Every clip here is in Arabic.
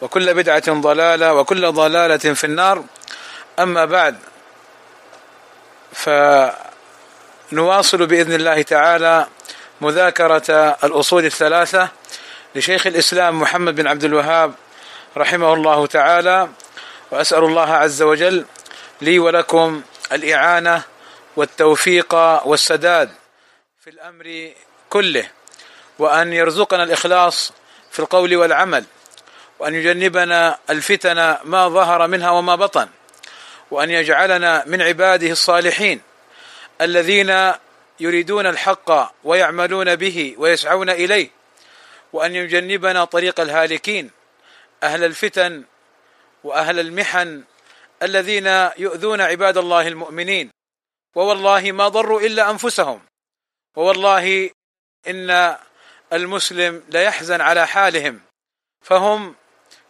وكل بدعة ضلالة وكل ضلالة في النار. أما بعد فنواصل بإذن الله تعالى مذاكرة الأصول الثلاثة لشيخ الإسلام محمد بن عبد الوهاب رحمه الله تعالى. وأسأل الله عز وجل لي ولكم الإعانة والتوفيق والسداد في الأمر كله وأن يرزقنا الإخلاص في القول والعمل. وأن يجنبنا الفتن ما ظهر منها وما بطن وأن يجعلنا من عباده الصالحين الذين يريدون الحق ويعملون به ويسعون إليه وأن يجنبنا طريق الهالكين أهل الفتن وأهل المحن الذين يؤذون عباد الله المؤمنين. ووالله ما ضروا إلا أنفسهم. ووالله إن المسلم ليحزن على حالهم فهم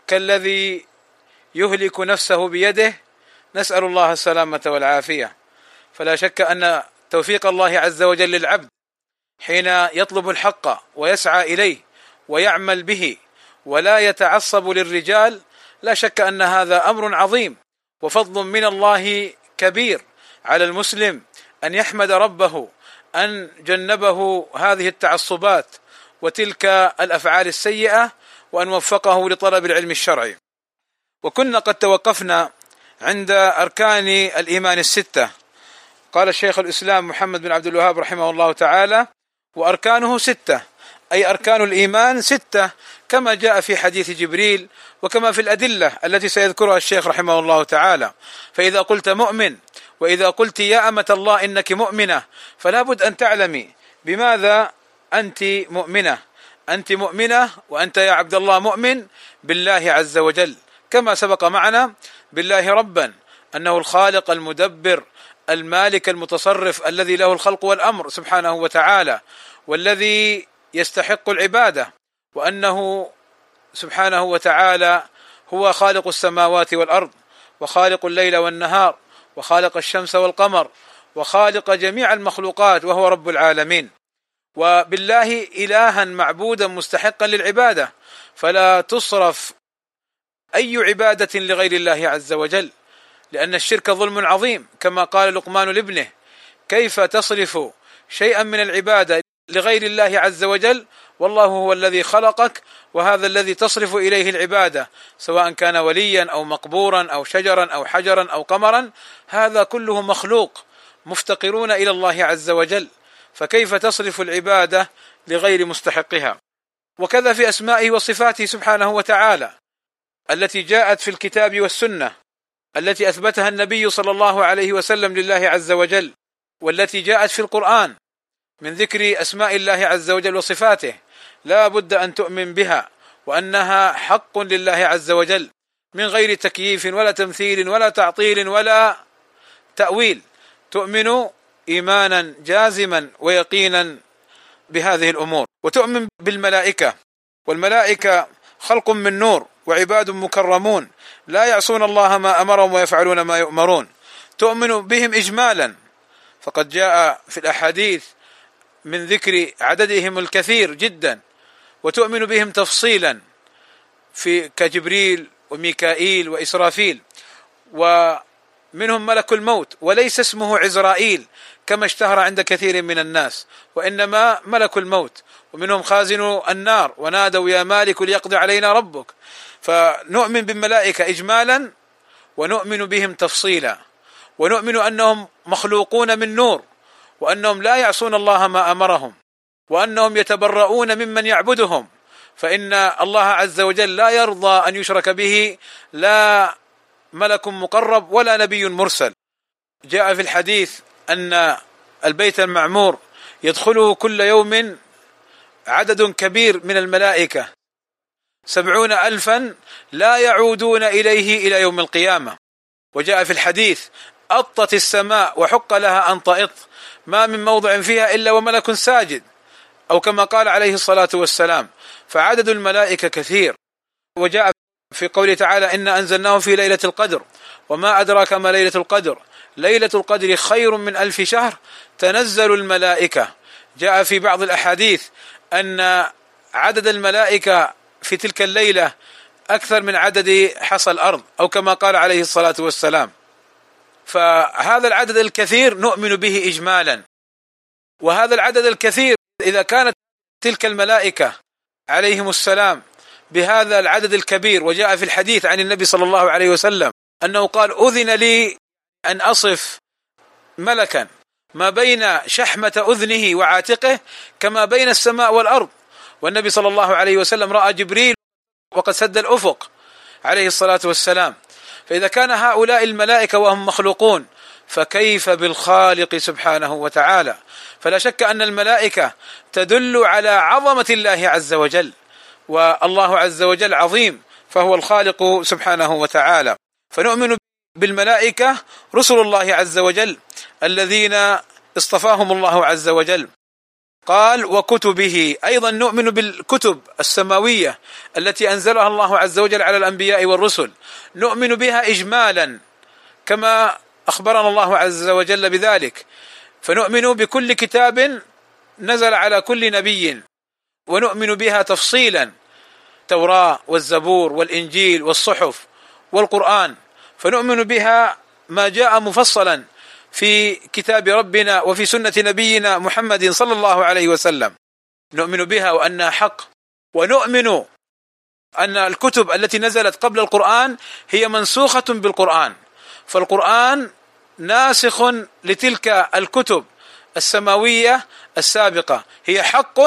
كالذي يهلك نفسه بيده نسأل الله السلامة والعافية. فلا شك أن توفيق الله عز وجل للعبد حين يطلب الحق ويسعى إليه ويعمل به ولا يتعصب للرجال لا شك أن هذا أمر عظيم وفضل من الله كبير على المسلم أن يحمد ربه أن جنبه هذه التعصبات وتلك الأفعال السيئة وأن وفقه لطلب العلم الشرعي. وكنا قد توقفنا عند أركان الإيمان الستة. قال الشيخ الإسلام محمد بن عبد الوهاب رحمه الله تعالى وأركانه ستة. أي أركان الإيمان ستة كما جاء في حديث جبريل وكما في الأدلة التي سيذكرها الشيخ رحمه الله تعالى. فإذا قلت مؤمن وإذا قلت يا أمة الله إنك مؤمنة فلا بد أن تعلمي بماذا أنت مؤمنة. أنت مؤمنة وأنت يا عبد الله مؤمن بالله عز وجل. كما سبق معنا بالله ربا أنه الخالق المدبر المالك المتصرف الذي له الخلق والأمر سبحانه وتعالى والذي يستحق العبادة وأنه سبحانه وتعالى هو خالق السماوات والأرض وخالق الليل والنهار وخالق الشمس والقمر وخالق جميع المخلوقات وهو رب العالمين. وبالله إلها معبودا مستحقا للعبادة فلا تصرف أي عبادة لغير الله عز وجل لأن الشرك ظلم عظيم كما قال لقمان لابنه كيف تصرف شيئا من العبادة لغير الله عز وجل؟ والله هو الذي خلقك وهذا الذي تصرف إليه العبادة سواء كان وليا أو مقبورا أو شجرا أو حجرا أو قمرا هذا كله مخلوق مفتقرون إلى الله عز وجل. فكيف تصرف العبادة لغير مستحقها؟ وكذا في أسمائه وصفاته سبحانه وتعالى التي جاءت في الكتاب والسنة التي أثبتها النبي صلى الله عليه وسلم لله عز وجل والتي جاءت في القرآن من ذكر أسماء الله عز وجل وصفاته لا بد أن تؤمن بها وأنها حق لله عز وجل من غير تكييف ولا تمثيل ولا تعطيل ولا تأويل تؤمن إيمانا جازما ويقينا بهذه الأمور. وتؤمن بالملائكة. والملائكة خلق من نور وعباد مكرمون. لا يعصون الله ما أمرهم ويفعلون ما يؤمرون. تؤمن بهم إجمالا. فقد جاء في الأحاديث من ذكر عددهم الكثير جدا. وتؤمن بهم تفصيلا. في كجبريل وميكائيل وإسرافيل. ومنهم ملك الموت. وليس اسمه عزرائيل. كما اشتهر عند كثير من الناس وإنما ملك الموت ومنهم خازن النار ونادوا يا مالك ليقضي علينا ربك. فنؤمن بالملائكة اجمالا ونؤمن بهم تفصيلا ونؤمن أنهم مخلوقون من نور وأنهم لا يعصون الله ما أمرهم وأنهم يتبرؤون ممن يعبدهم. فإن الله عز وجل لا يرضى أن يشرك به لا ملك مقرب ولا نبي مرسل. جاء في الحديث أن البيت المعمور يدخله كل يوم عدد كبير من الملائكة سبعون ألفا لا يعودون إليه إلى يوم القيامة. وجاء في الحديث أطت السماء وحق لها أن تأط ما من موضع فيها إلا وملك ساجد. أو كما قال عليه الصلاة والسلام فعدد الملائكة كثير. وجاء في قوله تعالى إنا أنزلناه في ليلة القدر وما أدراك ما ليلة القدر. ليلة القدر خير من ألف شهر. تنزل الملائكة. جاء في بعض الأحاديث أن عدد الملائكة في تلك الليلة أكثر من عدد حصى الأرض أو كما قال عليه الصلاة والسلام. فهذا العدد الكثير نؤمن به إجمالا. وهذا العدد الكثير إذا كانت تلك الملائكة عليهم السلام بهذا العدد الكبير وجاء في الحديث عن النبي صلى الله عليه وسلم أنه قال أذن لي أن أصف ملكا ما بين شحمة أذنه وعاتقه كما بين السماء والأرض. والنبي صلى الله عليه وسلم رأى جبريل وقد سد الأفق عليه الصلاة والسلام. فإذا كان هؤلاء الملائكة وهم مخلوقون فكيف بالخالق سبحانه وتعالى؟ فلا شك أن الملائكة تدل على عظمة الله عز وجل والله عز وجل عظيم فهو الخالق سبحانه وتعالى. فنؤمن بالملائكة رسل الله عز وجل الذين اصطفاهم الله عز وجل. قال وكتبه. أيضا نؤمن بالكتب السماوية التي أنزلها الله عز وجل على الأنبياء والرسل. نؤمن بها اجمالا كما أخبرنا الله عز وجل بذلك. فنؤمن بكل كتاب نزل على كل نبي. ونؤمن بها تفصيلا التوراه والزبور والإنجيل والصحف والقرآن. فنؤمن بها ما جاء مفصلا في كتاب ربنا وفي سنة نبينا محمد صلى الله عليه وسلم. نؤمن بها وأنها حق. ونؤمن أن الكتب التي نزلت قبل القرآن هي منسوخة بالقرآن. فالقرآن ناسخ لتلك الكتب السماوية السابقة. هي حق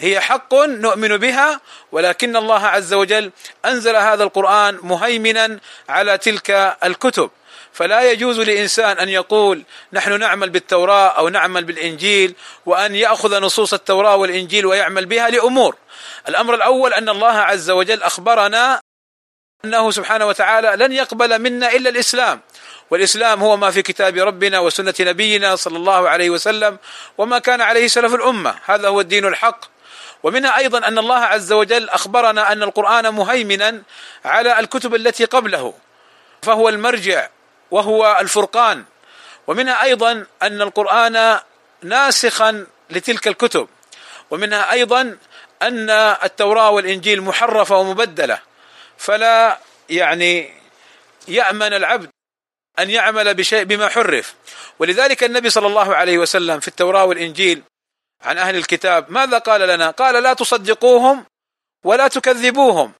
هي حق نؤمن بها ولكن الله عز وجل أنزل هذا القرآن مهيمنا على تلك الكتب. فلا يجوز لإنسان أن يقول نحن نعمل بالتوراة أو نعمل بالإنجيل وأن يأخذ نصوص التوراة والإنجيل ويعمل بها لأمور. الأمر الأول أن الله عز وجل أخبرنا أنه سبحانه وتعالى لن يقبل منا إلا الإسلام. والإسلام هو ما في كتاب ربنا وسنة نبينا صلى الله عليه وسلم وما كان عليه سلف الأمة. هذا هو الدين الحق. ومنها أيضا أن الله عز وجل أخبرنا أن القرآن مهيمنا على الكتب التي قبله فهو المرجع وهو الفرقان. ومنها أيضا أن القرآن ناسخا لتلك الكتب. ومنها أيضا أن التوراة والإنجيل محرفة ومبدلة. فلا يعني يأمن العبد أن يعمل بشيء بما حرف. ولذلك النبي صلى الله عليه وسلم في التوراة والإنجيل عن أهل الكتاب. ماذا قال لنا؟ قال لا تصدقوهم ولا تكذبوهم.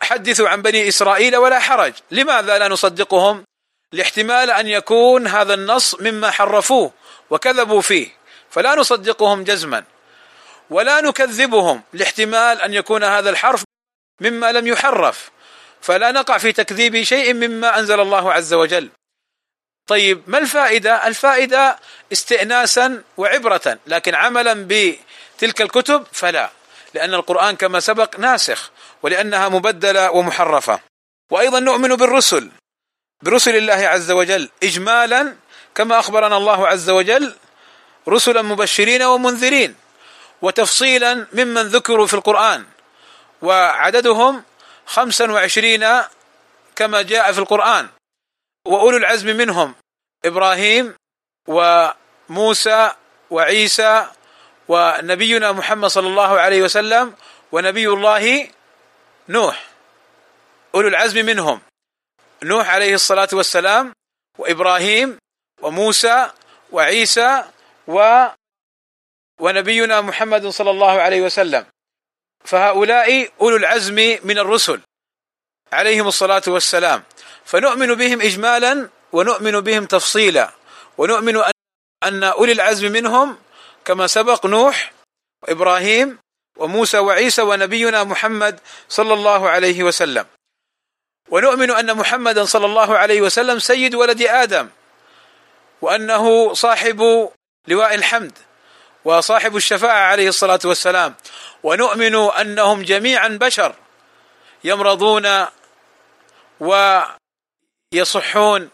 حدثوا عن بني إسرائيل ولا حرج، لماذا لا نصدقهم؟ لاحتمال أن يكون هذا النص مما حرفوه وكذبوا فيه، فلا نصدقهم جزما ولا نكذبهم لاحتمال أن يكون هذا الحرف مما لم يحرف. فلا نقع في تكذيب شيء مما أنزل الله عز وجل. طيب ما الفائدة؟ الفائدة استئناسا وعبرة لكن عملا بتلك الكتب فلا لأن القرآن كما سبق ناسخ ولأنها مبدلة ومحرفة وأيضا نؤمن بالرسل برسل الله عز وجل اجمالا كما أخبرنا الله عز وجل رسلا مبشرين ومنذرين وتفصيلا ممن ذكروا في القرآن وعددهم خمسا وعشرين كما جاء في القرآن وأولو العزم منهم إبراهيم وموسى وعيسى ونبينا محمد صلى الله عليه وسلم ونبي الله نوح. أولو العزم منهم نوح عليه الصلاة والسلام وإبراهيم وموسى وعيسى و ونبينا محمد صلى الله عليه وسلم. فهؤلاء أولو العزم من الرسل عليهم الصلاة والسلام. فنؤمن بهم اجمالا ونؤمن بهم تفصيلا. ونؤمن ان أولي العزم منهم كما سبق نوح وإبراهيم وموسى وعيسى ونبينا محمد صلى الله عليه وسلم. ونؤمن أن محمدا صلى الله عليه وسلم سيد ولد آدم وأنه صاحب لواء الحمد وصاحب الشفاعة عليه الصلاة والسلام. ونؤمن أنهم جميعا بشر يمرضون ويصحون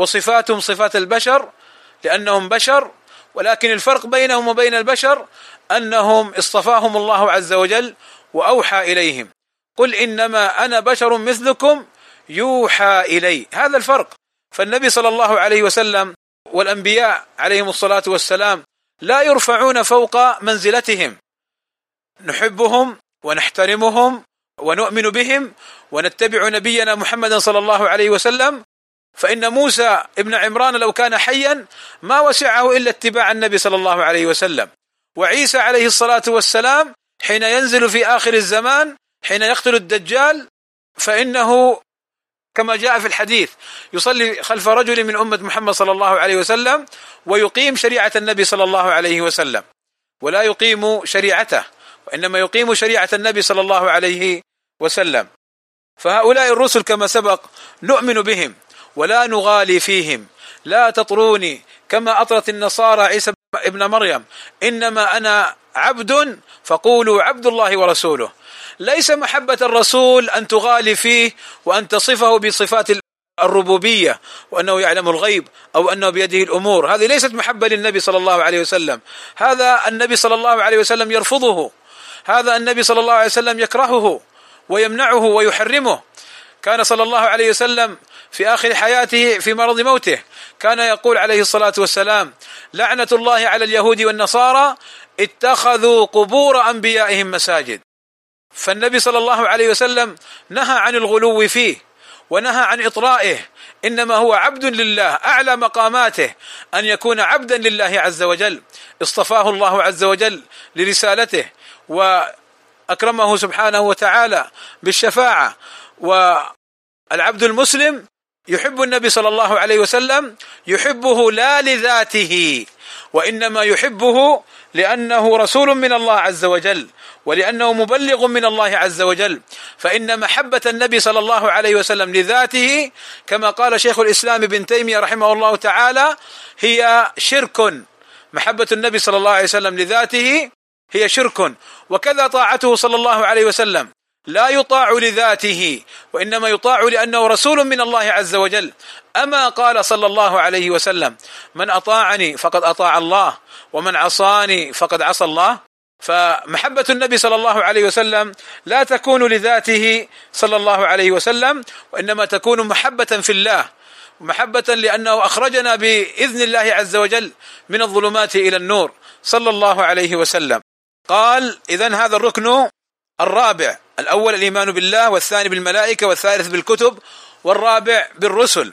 وصفاتهم صفات البشر لأنهم بشر ولكن الفرق بينهم وبين البشر أنهم اصطفاهم الله عز وجل وأوحى إليهم. قل إنما أنا بشر مثلكم يوحى إلي. هذا الفرق. فالنبي صلى الله عليه وسلم والأنبياء عليهم الصلاة والسلام لا يرفعون فوق منزلتهم. نحبهم ونحترمهم ونؤمن بهم ونتبع نبينا محمدا صلى الله عليه وسلم فإن موسى ابن عمران لو كان حيا ما وسعه إلا اتباع النبي صلى الله عليه وسلم. وعيسى عليه الصلاة والسلام حين ينزل في آخر الزمان حين يقتل الدجال فإنه كما جاء في الحديث يصلي خلف رجل من أمة محمد صلى الله عليه وسلم ويقيم شريعة النبي صلى الله عليه وسلم. ولا يقيم شريعته وإنما يقيم شريعة النبي صلى الله عليه وسلم. فهؤلاء الرسل كما سبق نؤمن بهم. ولا نغالي فيهم. لا تطروني كما أطرت النصارى عيسى ابن مريم. إنما أنا عبد فقولوا عبد الله ورسوله. ليس محبة الرسول أن تغالي فيه وأن تصفه بصفات الربوبية وأنه يعلم الغيب أو أنه بيده الأمور. هذه ليست محبة للنبي صلى الله عليه وسلم. هذا النبي صلى الله عليه وسلم يرفضه. هذا النبي صلى الله عليه وسلم يكرهه ويمنعه ويحرمه. كان صلى الله عليه وسلم في آخر حياته في مرض موته. كان يقول عليه الصلاة والسلام لعنة الله على اليهود والنصارى اتخذوا قبور أنبيائهم مساجد. فالنبي صلى الله عليه وسلم نهى عن الغلو فيه ونهى عن إطرائه. إنما هو عبد لله أعلى مقاماته أن يكون عبدا لله عز وجل. اصطفاه الله عز وجل لرسالته وأكرمه سبحانه وتعالى بالشفاعة. والعبد المسلم يحب النبي صلى الله عليه وسلم يحبه لا لذاته وإنما يحبه لأنه رسول من الله عز وجل ولأنه مبلغ من الله عز وجل. فإن محبة النبي صلى الله عليه وسلم لذاته كما قال شيخ الإسلام ابن تيمية رحمه الله تعالى هي شرك. محبة النبي صلى الله عليه وسلم لذاته هي شرك وكذا طاعته صلى الله عليه وسلم. لا يطاع لذاته وإنما يطاع لأنه رسول من الله عز وجل. أما قال صلى الله عليه وسلم من أطاعني فقد أطاع الله ومن عصاني فقد عصى الله. فمحبة النبي صلى الله عليه وسلم لا تكون لذاته صلى الله عليه وسلم وإنما تكون محبة في الله. محبة لأنه أخرجنا بإذن الله عز وجل من الظلمات إلى النور صلى الله عليه وسلم. قال اذا هذا الركن الرابع الأول الإيمان بالله والثاني بالملائكة والثالث بالكتب والرابع بالرسل.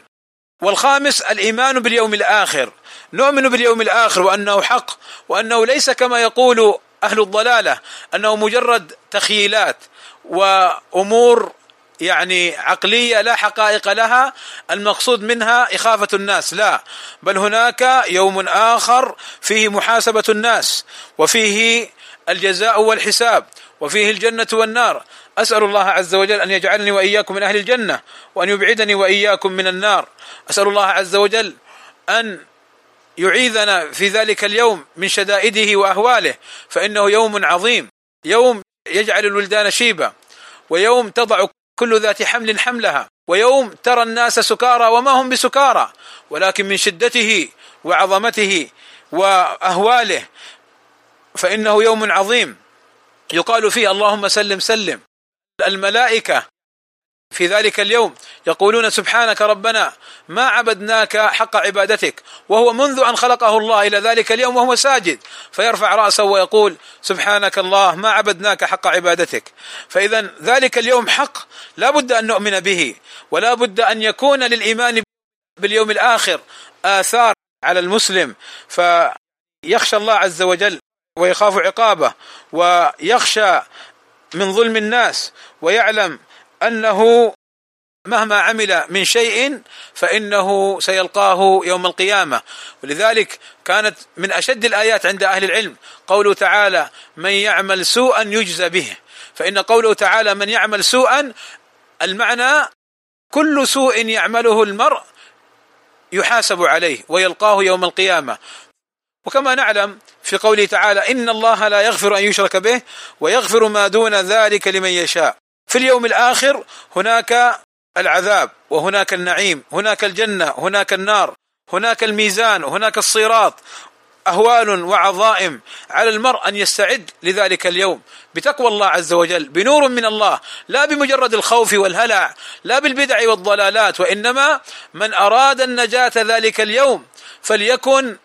والخامس الإيمان باليوم الآخر. نؤمن باليوم الآخر وأنه حق وأنه ليس كما يقول أهل الضلالة أنه مجرد تخيلات وأمور يعني عقلية لا حقائق لها المقصود منها إخافة الناس. لا بل هناك يوم آخر فيه محاسبة الناس وفيه الجزاء والحساب. وفيه الجنة والنار. أسأل الله عز وجل أن يجعلني وإياكم من أهل الجنة وأن يبعدني وإياكم من النار. أسأل الله عز وجل أن يعيذنا في ذلك اليوم من شدائده وأهواله فإنه يوم عظيم يوم يجعل الولدان شيبا ويوم تضع كل ذات حمل حملها ويوم ترى الناس سكارى وما هم بسكارى ولكن من شدته وعظمته وأهواله فإنه يوم عظيم. يقال فيه اللهم سلم سلم. الملائكة في ذلك اليوم يقولون سبحانك ربنا ما عبدناك حق عبادتك وهو منذ أن خلقه الله إلى ذلك اليوم وهو ساجد. فيرفع رأسه ويقول سبحانك الله ما عبدناك حق عبادتك. فإذا ذلك اليوم حق لا بد أن نؤمن به ولا بد أن يكون للإيمان باليوم الآخر آثار على المسلم. فيخشى الله عز وجل ويخاف عقابه ويخشى من ظلم الناس ويعلم أنه مهما عمل من شيء فإنه سيلقاه يوم القيامة. ولذلك كانت من أشد الآيات عند أهل العلم قوله تعالى من يعمل سوءا يجزى به فإن قوله تعالى من يعمل سوءا المعنى كل سوء يعمله المرء يحاسب عليه ويلقاه يوم القيامة. وكما نعلم في قوله تعالى إن الله لا يغفر أن يشرك به ويغفر ما دون ذلك لمن يشاء. في اليوم الآخر هناك العذاب وهناك النعيم هناك الجنة هناك النار هناك الميزان هناك الصراط. أهوال وعظائم على المرء أن يستعد لذلك اليوم بتقوى الله عز وجل بنور من الله لا بمجرد الخوف والهلع لا بالبدع والضلالات وإنما من أراد النجاة ذلك اليوم فليكن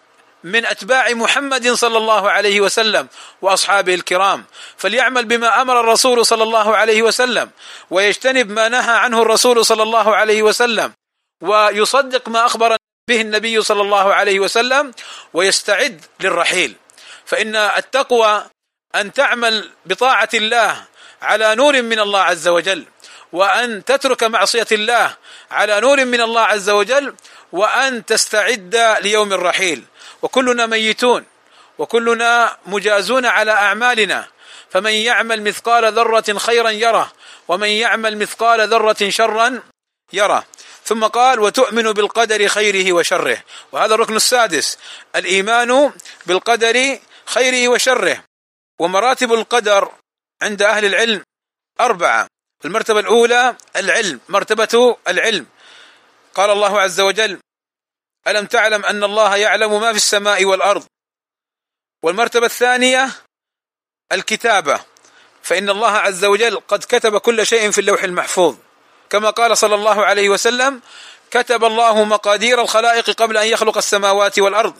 من أتباع محمد صلى الله عليه وسلم وأصحابه الكرام فليعمل بما أمر الرسول صلى الله عليه وسلم ويجتنب ما نهى عنه الرسول صلى الله عليه وسلم ويصدق ما أخبر به النبي صلى الله عليه وسلم ويستعد للرحيل. فإن التقوى أن تعمل بطاعة الله على نور من الله عز وجل وأن تترك معصية الله على نور من الله عز وجل وأن تستعد ليوم الرحيل. وكلنا ميتون وكلنا مجازون على أعمالنا. فمن يعمل مثقال ذرة خيرا يره ومن يعمل مثقال ذرة شرا يره. ثم قال وتؤمن بالقدر خيره وشره. وهذا الركن السادس الإيمان بالقدر خيره وشره. ومراتب القدر عند أهل العلم أربعة المرتبة الأولى العلم مرتبة العلم. قال الله عز وجل ألم تعلم أن الله يعلم ما في السماء والأرض؟ والمرتبة الثانية الكتابة. فإن الله عز وجل قد كتب كل شيء في اللوح المحفوظ. كما قال صلى الله عليه وسلم كتب الله مقادير الخلائق قبل أن يخلق السماوات والأرض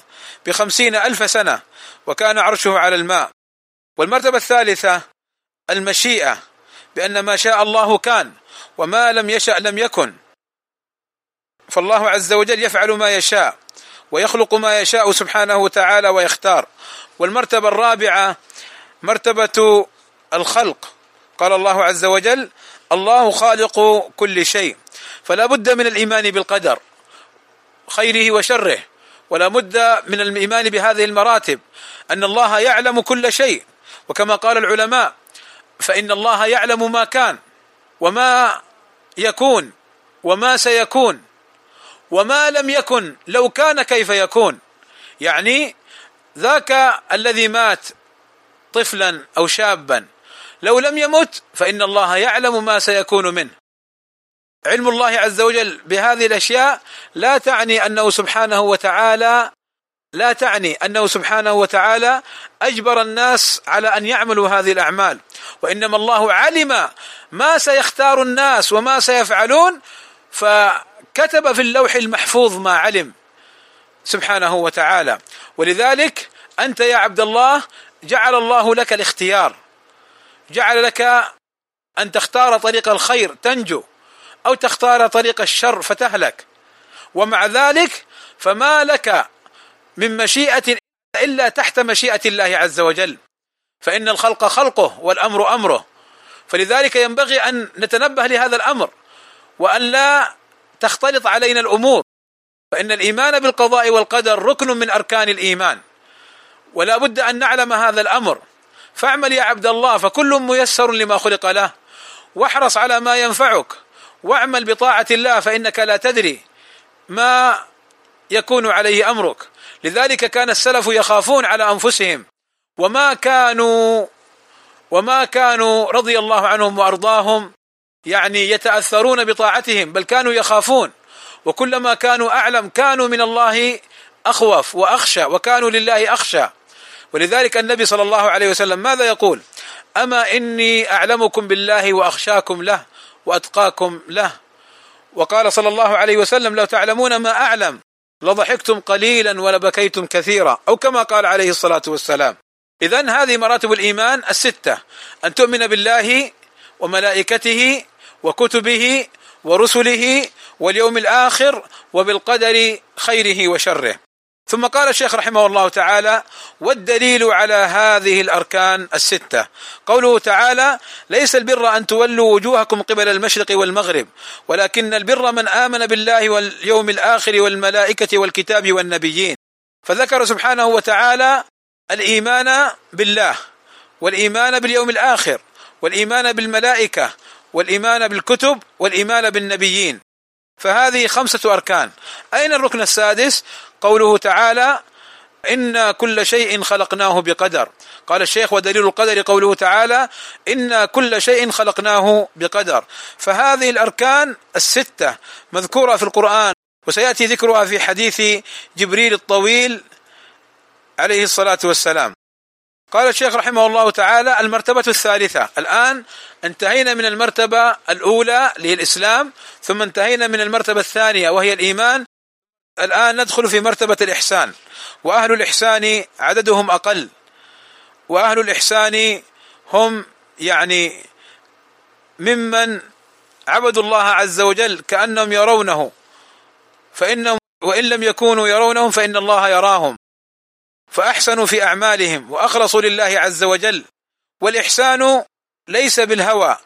بخمسين ألف سنة وكان عرشه على الماء. والمرتبة الثالثة المشيئة بأن ما شاء الله كان وما لم يشأ لم يكن. فالله عز وجل يفعل ما يشاء ويخلق ما يشاء سبحانه وتعالى ويختار. والمرتبة الرابعة مرتبة الخلق. قال الله عز وجل الله خالق كل شيء فلا بد من الإيمان بالقدر خيره وشره ولا بد من الإيمان بهذه المراتب أن الله يعلم كل شيء. وكما قال العلماء فإن الله يعلم ما كان وما يكون وما سيكون وما لم يكن لو كان كيف يكون. يعني ذاك الذي مات طفلا أو شابا لو لم يمت فإن الله يعلم ما سيكون منه. علم الله عز وجل بهذه الأشياء لا تعني أنه سبحانه وتعالى لا تعني أنه سبحانه وتعالى أجبر الناس على أن يعملوا هذه الأعمال. وإنما الله علم ما سيختار الناس وما سيفعلون فكتب في اللوح المحفوظ ما علم سبحانه وتعالى. ولذلك أنت يا عبد الله جعل الله لك الاختيار. جعل لك أن تختار طريق الخير تنجو أو تختار طريق الشر فتهلك. ومع ذلك فما لك من مشيئة إلا تحت مشيئة الله عز وجل. فإن الخلق خلقه والأمر أمره. فلذلك ينبغي أن نتنبه لهذا الأمر وأن لا تختلط علينا الأمور. فإن الإيمان بالقضاء والقدر ركن من أركان الإيمان. ولا بد أن نعلم هذا الأمر. فاعمل يا عبد الله فكل ميسر لما خلق له. واحرص على ما ينفعك. واعمل بطاعة الله فإنك لا تدري ما يكون عليه أمرك. لذلك كان السلف يخافون على أنفسهم. وما كانوا وما كانوا رضي الله عنهم وأرضاهم. يعني يتأثرون بطاعتهم بل كانوا يخافون. وكلما كانوا أعلم كانوا من الله أخوف وأخشى وكانوا لله أخشى. ولذلك النبي صلى الله عليه وسلم ماذا يقول؟ أما إني أعلمكم بالله وأخشاكم له وأتقاكم له. وقال صلى الله عليه وسلم لو تعلمون ما أعلم لضحكتم قليلا ولبكيتم كثيرا أو كما قال عليه الصلاة والسلام. اذا هذه مراتب الإيمان الستة أن تؤمن بالله وملائكته وكتبه ورسله واليوم الآخر وبالقدر خيره وشره. ثم قال الشيخ رحمه الله تعالى والدليل على هذه الأركان الستة. قوله تعالى ليس البر أن تولوا وجوهكم قبل المشرق والمغرب ولكن البر من آمن بالله واليوم الآخر والملائكة والكتاب والنبيين. فذكر سبحانه وتعالى الإيمان بالله والإيمان باليوم الآخر والإيمان بالملائكة والإيمان بالكتب والإيمان بالنبيين. فهذه خمسة أركان. أين الركن السادس؟ قوله تعالى إنا كل شيء خلقناه بقدر. قال الشيخ ودليل القدر قوله تعالى إنا كل شيء خلقناه بقدر. فهذه الأركان الستة مذكورة في القرآن وسيأتي ذكرها في حديث جبريل الطويل عليه الصلاة والسلام. قال الشيخ رحمه الله تعالى المرتبة الثالثة. الآن انتهينا من المرتبة الأولى للإسلام ثم انتهينا من المرتبة الثانية وهي الإيمان. الآن ندخل في مرتبة الإحسان. وأهل الإحسان عددهم أقل. وأهل الإحسان هم يعني ممن عبدوا الله عز وجل كأنهم يرونه. فإنهم وإن لم يكونوا يرونهم فإن الله يراهم. فأحسنوا في أعمالهم وأخلصوا لله عز وجل. والإحسان ليس بالهوى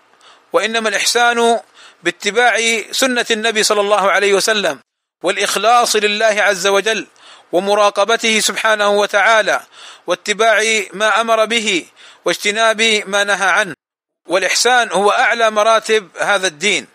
وإنما الإحسان باتباع سنة النبي صلى الله عليه وسلم والإخلاص لله عز وجل ومراقبته سبحانه وتعالى واتباع ما أمر به واجتناب ما نهى عنه. والإحسان هو أعلى مراتب هذا الدين.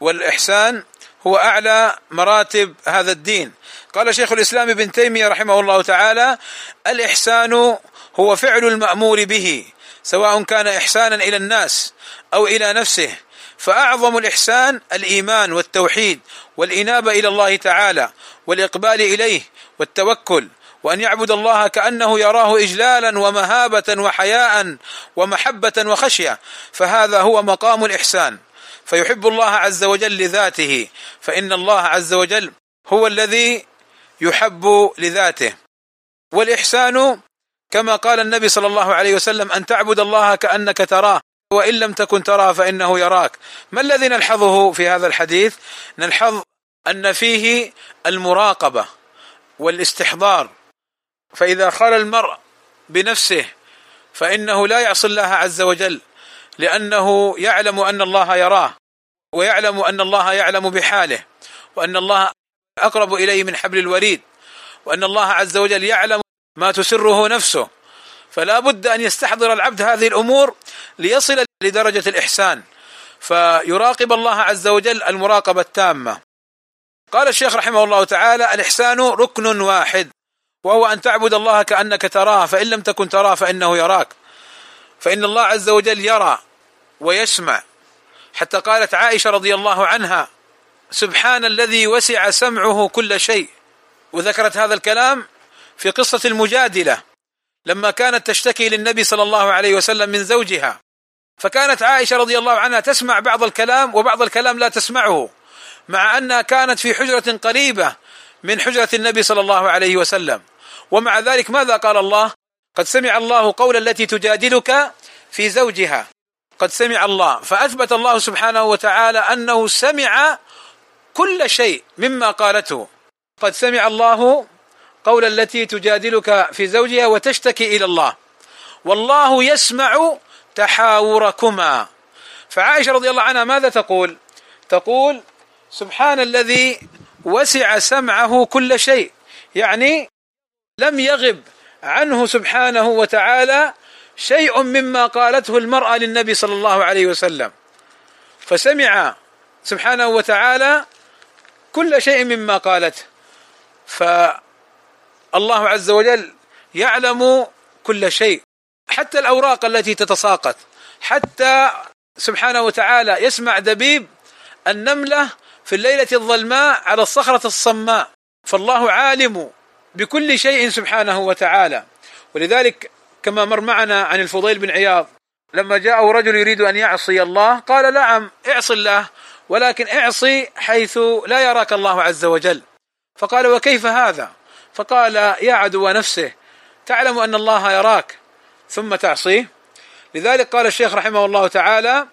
والإحسان هو أعلى مراتب هذا الدين. قال شيخ الإسلام ابن تيمية رحمه الله تعالى الإحسان هو فعل المأمور به سواء كان إحسانا إلى الناس أو إلى نفسه. فأعظم الإحسان الإيمان والتوحيد والإنابة إلى الله تعالى والإقبال إليه والتوكل وأن يعبد الله كأنه يراه اجلالا ومهابة وحياء ومحبة وخشية. فهذا هو مقام الإحسان. فيحب الله عز وجل لذاته فإن الله عز وجل هو الذي يحب لذاته. والإحسان كما قال النبي صلى الله عليه وسلم أن تعبد الله كأنك تراه وإن لم تكن تراه فإنه يراك. ما الذي نلحظه في هذا الحديث؟ نلحظ أن فيه المراقبة والاستحضار. فإذا خال المرء بنفسه فإنه لا يعصي الله عز وجل. لأنه يعلم أن الله يراه ويعلم أن الله يعلم بحاله وأن الله أقرب إليه من حبل الوريد وأن الله عز وجل يعلم ما تسره نفسه. فلا بد أن يستحضر العبد هذه الأمور ليصل لدرجة الإحسان. فيراقب الله عز وجل المراقبة التامة. قال الشيخ رحمه الله تعالى الإحسان ركن واحد وهو أن تعبد الله كأنك تراه فإن لم تكن تراه فإنه يراك. فإن الله عز وجل يرى ويسمع. حتى قالت عائشة رضي الله عنها سبحان الذي وسع سمعه كل شيء. وذكرت هذا الكلام في قصة المجادلة لما كانت تشتكي للنبي صلى الله عليه وسلم من زوجها. فكانت عائشة رضي الله عنها تسمع بعض الكلام وبعض الكلام لا تسمعه مع أنها كانت في حجرة قريبة من حجرة النبي صلى الله عليه وسلم. ومع ذلك ماذا قال الله؟ قد سمع الله قول التي تجادلك في زوجها. قد سمع الله. فأثبت الله سبحانه وتعالى أنه سمع كل شيء مما قالته. قد سمع الله قول التي تجادلك في زوجها وتشتكي إلى الله. والله يسمع تحاوركما. فعائشة رضي الله عنها ماذا تقول؟ تقول سبحان الذي وسع سمعه كل شيء. يعني لم يغب عنه سبحانه وتعالى شيء مما قالته المرأة للنبي صلى الله عليه وسلم. فسمع سبحانه وتعالى كل شيء مما قالته فالله عز وجل يعلم كل شيء حتى الأوراق التي تتساقط حتى سبحانه وتعالى يسمع دبيب النملة في الليلة الظلماء على الصخرة الصماء. فالله عالم بكل شيء سبحانه وتعالى. ولذلك كما مر معنا عن الفضيل بن عياض. لما جاءه رجل يريد أن يعصي الله قال نعم اعصي الله ولكن اعصي حيث لا يراك الله عز وجل. فقال وكيف هذا؟ فقال يا عدو نفسه تعلم أن الله يراك ثم تعصيه. لذلك قال الشيخ رحمه الله تعالى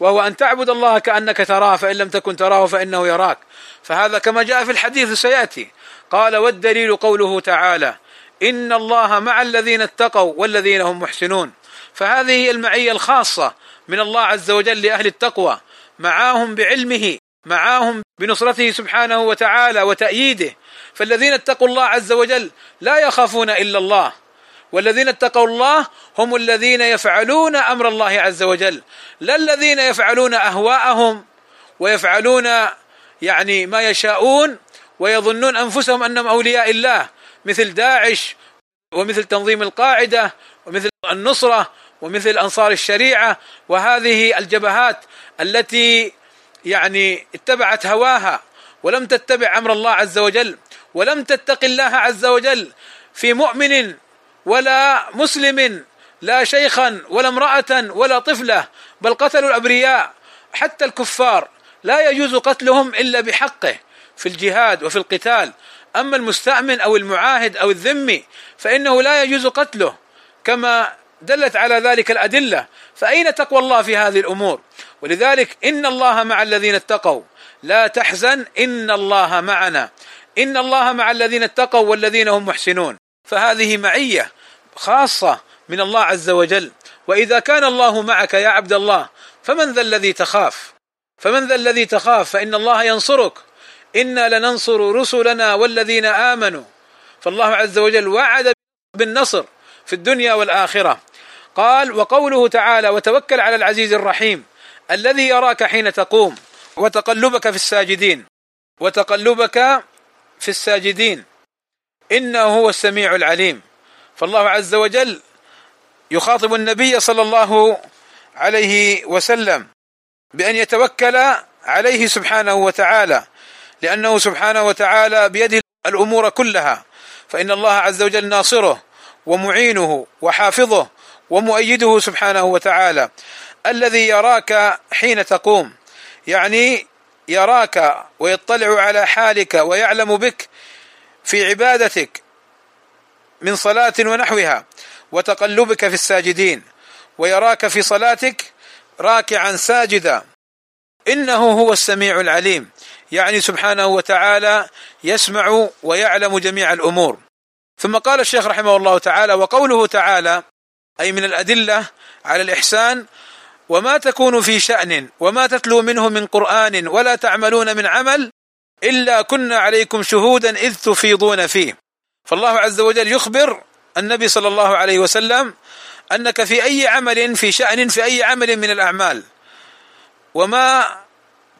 وهو أن تعبد الله كأنك تراه فإن لم تكن تراه فإنه يراك. فهذا كما جاء في الحديث سيأتي. قال والدليل قوله تعالى إن الله مع الذين اتقوا والذين هم محسنون. فهذه هي المعية الخاصة من الله عز وجل لأهل التقوى. معاهم بعلمه معاهم بنصرته سبحانه وتعالى وتأييده. فالذين اتقوا الله عز وجل لا يخافون إلا الله. والذين اتقوا الله هم الذين يفعلون أمر الله عز وجل. لا الذين يفعلون أهواءهم ويفعلون يعني ما يشاءون ويظنون أنفسهم أنهم أولياء الله. مثل داعش ومثل تنظيم القاعدة ومثل النصرة ومثل أنصار الشريعة وهذه الجبهات التي يعني اتبعت هواها ولم تتبع أمر الله عز وجل ولم تتق الله عز وجل في مؤمن ولا مسلم لا شيخا ولا امرأة ولا طفلة بل قتلوا الأبرياء حتى الكفار. لا يجوز قتلهم إلا بحقه في الجهاد وفي القتال. أما المستامن أو المعاهد أو الذمي فإنه لا يجوز قتله كما دلت على ذلك الأدلة. فأين تقوى الله في هذه الأمور؟ ولذلك إن الله مع الذين اتقوا. لا تحزن إن الله معنا. إن الله مع الذين اتقوا والذين هم محسنون. فهذه معية خاصة من الله عز وجل. وإذا كان الله معك يا عبد الله فمن ذا الذي تخاف؟ فمن ذا الذي تخاف؟ فإن الله ينصرك. إنا لننصر رسلنا والذين آمنوا. فالله عز وجل وعد بالنصر في الدنيا والآخرة. قال وقوله تعالى وتوكل على العزيز الرحيم الذي يراك حين تقوم وتقلبك في الساجدين وتقلبك في الساجدين. إنه هو السميع العليم. فالله عز وجل يخاطب النبي صلى الله عليه وسلم بأن يتوكل عليه سبحانه وتعالى. لأنه سبحانه وتعالى بيده الأمور كلها. فإن الله عز وجل ناصره ومعينه وحافظه ومؤيده سبحانه وتعالى. الذي يراك حين تقوم. يعني يراك ويطلع على حالك ويعلم بك في عبادتك من صلاة ونحوها وتقلبك في الساجدين ويراك في صلاتك راكعا ساجدا. إنه هو السميع العليم. يعني سبحانه وتعالى يسمع ويعلم جميع الأمور. ثم قال الشيخ رحمه الله تعالى وقوله تعالى أي من الأدلة على الإحسان وما تكون في شأن وما تتلو منه من قرآن ولا تعملون من عمل إلا كنا عليكم شهودا إذ تفيضون فيه. فالله عز وجل يخبر النبي صلى الله عليه وسلم أنك في أي عمل في شأن في أي عمل من الأعمال. وما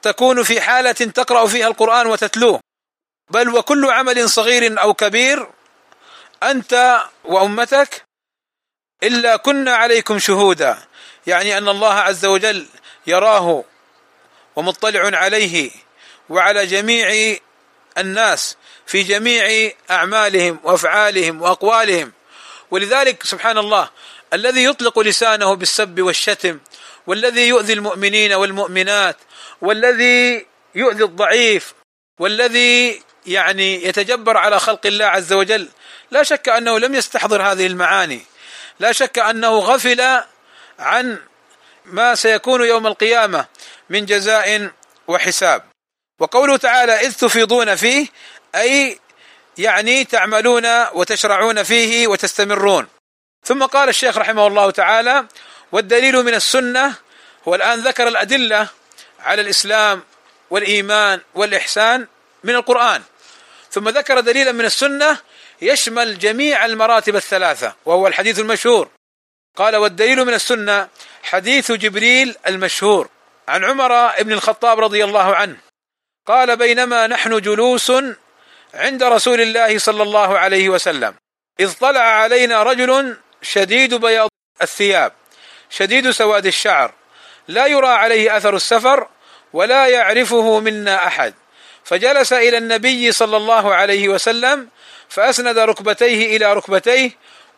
تكون في حالة تقرأ فيها القرآن وتتلوه. بل وكل عمل صغير أو كبير أنت وأمتك إلا كنا عليكم شهودا. يعني أن الله عز وجل يراه ومطلع عليه وعلى جميع الناس في جميع أعمالهم وأفعالهم وأقوالهم. ولذلك سبحان الله الذي يطلق لسانه بالسب والشتم والذي يؤذي المؤمنين والمؤمنات والذي يؤذي الضعيف والذي يعني يتجبر على خلق الله عز وجل. لا شك أنه لم يستحضر هذه المعاني. لا شك أنه غفل عن ما سيكون يوم القيامة من جزاء وحساب. وقوله تعالى إذ تفيضون فيه أي يعني تعملون وتشرعون فيه وتستمرون. ثم قال الشيخ رحمه الله تعالى والدليل من السنة هو الآن ذكر الأدلة على الإسلام والإيمان والإحسان من القرآن. ثم ذكر دليلا من السنة يشمل جميع المراتب الثلاثة وهو الحديث المشهور. قال والدليل من السنة حديث جبريل المشهور عن عمر بن الخطاب رضي الله عنه. قال بينما نحن جلوس عند رسول الله صلى الله عليه وسلم إذ طلع علينا رجل شديد بياض الثياب شديد سواد الشعر لا يرى عليه أثر السفر ولا يعرفه منا أحد. فجلس إلى النبي صلى الله عليه وسلم فأسند ركبتيه إلى ركبتيه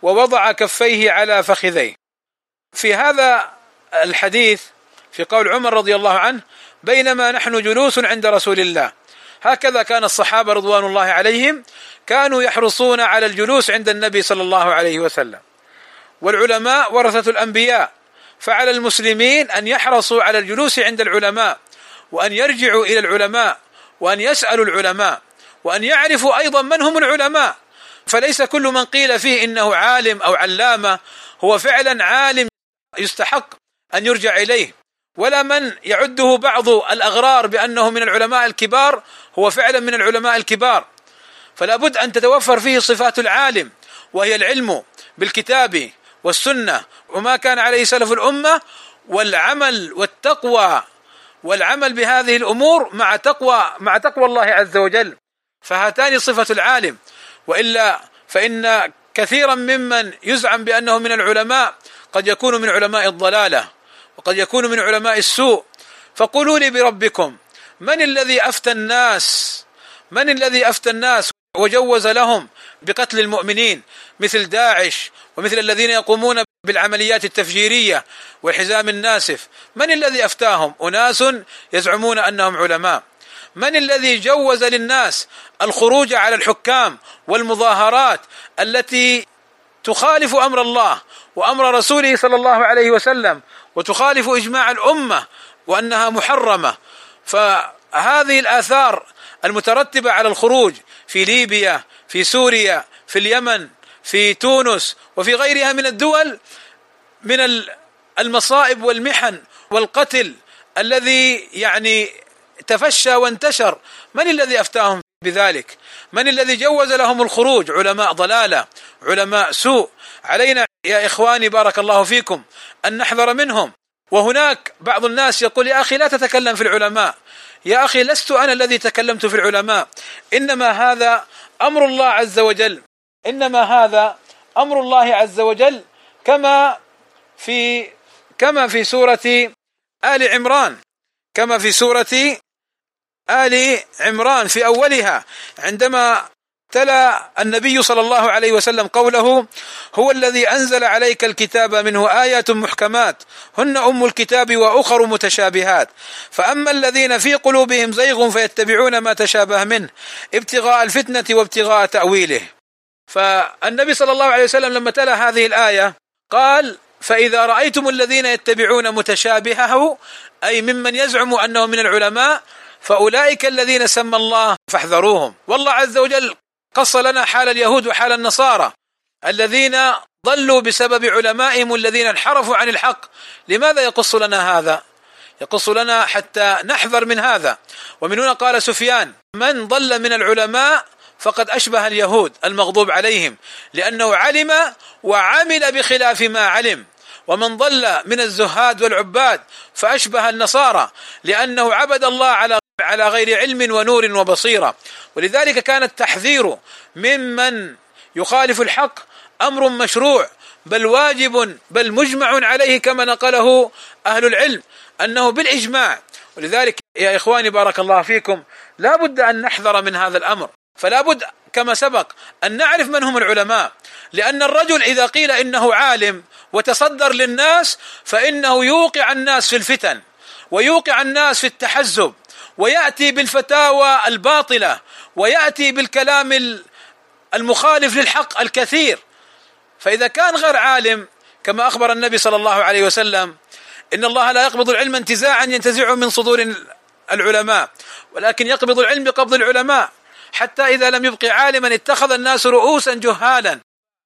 ووضع كفيه على فخذيه. في هذا الحديث في قول عمر رضي الله عنه بينما نحن جلوس عند رسول الله. هكذا كان الصحابة رضوان الله عليهم كانوا يحرصون على الجلوس عند النبي صلى الله عليه وسلم. والعلماء ورثة الأنبياء فعلى المسلمين أن يحرصوا على الجلوس عند العلماء وأن يرجعوا إلى العلماء وأن يسألوا العلماء وأن يعرفوا أيضا من هم العلماء. فليس كل من قيل فيه إنه عالم أو علامة هو فعلا عالم يستحق أن يرجع إليه. ولا من يعده بعض الأغرار بأنه من العلماء الكبار هو فعلا من العلماء الكبار. فلا بد أن تتوفر فيه صفات العالم وهي العلم بالكتاب والسنة وما كان عليه سلف الأمة والعمل والتقوى والعمل بهذه الأمور مع تقوى مع تقوى الله عز وجل. فهاتان صفة العالم. وإلا فإن كثيرا ممن يزعم بأنه من العلماء قد يكون من علماء الضلالة وقد يكون من علماء السوء. فقولوا لي بربكم من الذي أفتى الناس؟ من الذي أفتى الناس؟ وجوز لهم بقتل المؤمنين مثل داعش ومثل الذين يقومون بالعمليات التفجيرية والحزام الناسف. من الذي أفتاهم؟ أناس يزعمون أنهم علماء. من الذي جوز للناس الخروج على الحكام والمظاهرات التي تخالف أمر الله وأمر رسوله صلى الله عليه وسلم وتخالف إجماع الأمة وأنها محرمة؟ فهذه الآثار المترتبة على الخروج في ليبيا في سوريا في اليمن في تونس وفي غيرها من الدول من المصائب والمحن والقتل الذي يعني تفشى وانتشر. من الذي أفتاهم بذلك؟ من الذي جوز لهم الخروج؟ علماء ضلالة علماء سوء. علينا يا إخواني بارك الله فيكم أن نحذر منهم. وهناك بعض الناس يقول يا أخي لا تتكلم في العلماء. يا أخي لست أنا الذي تكلمت في العلماء. إنما هذا أمر الله عز وجل. إنما هذا أمر الله عز وجل كما في كما في سورة آل عمران. كما في سورة آل عمران في أولها. عندما تلا النبي صلى الله عليه وسلم قوله هو الذي أنزل عليك الكتاب منه آيات محكمات هن أم الكتاب وأخر متشابهات. فأما الذين في قلوبهم زيغ فيتبعون ما تشابه منه ابتغاء الفتنة وابتغاء تأويله. فالنبي صلى الله عليه وسلم لما تلا هذه الآية قال فإذا رأيتم الذين يتبعون متشابهه أي ممن يزعم أنه من العلماء فأولئك الذين سمى الله فاحذروهم. والله عز وجل قص لنا حال اليهود وحال النصارى الذين ضلوا بسبب علمائهم الذين انحرفوا عن الحق. لماذا يقص لنا هذا؟ يقص لنا حتى نحذر من هذا. ومن هنا قال سفيان من ضل من العلماء فقد أشبه اليهود المغضوب عليهم لأنه علم وعمل بخلاف ما علم. ومن ضل من الزهاد والعباد فأشبه النصارى لأنه عبد الله على على غير علم ونور وبصيرة. ولذلك كان التحذير ممن يخالف الحق أمر مشروع بل واجب بل مجمع عليه كما نقله أهل العلم أنه بالإجماع. ولذلك يا إخواني بارك الله فيكم لا بد أن نحذر من هذا الأمر. فلا بد كما سبق أن نعرف من هم العلماء. لأن الرجل إذا قيل إنه عالم وتصدر للناس فإنه يوقع الناس في الفتن ويوقع الناس في التحزب ويأتي بالفتاوى الباطلة ويأتي بالكلام المخالف للحق الكثير. فإذا كان غير عالم كما أخبر النبي صلى الله عليه وسلم إن الله لا يقبض العلم انتزاعا ينتزعه من صدور العلماء ولكن يقبض العلم بقبض العلماء. حتى إذا لم يبق عالما اتخذ الناس رؤوسا جهالا.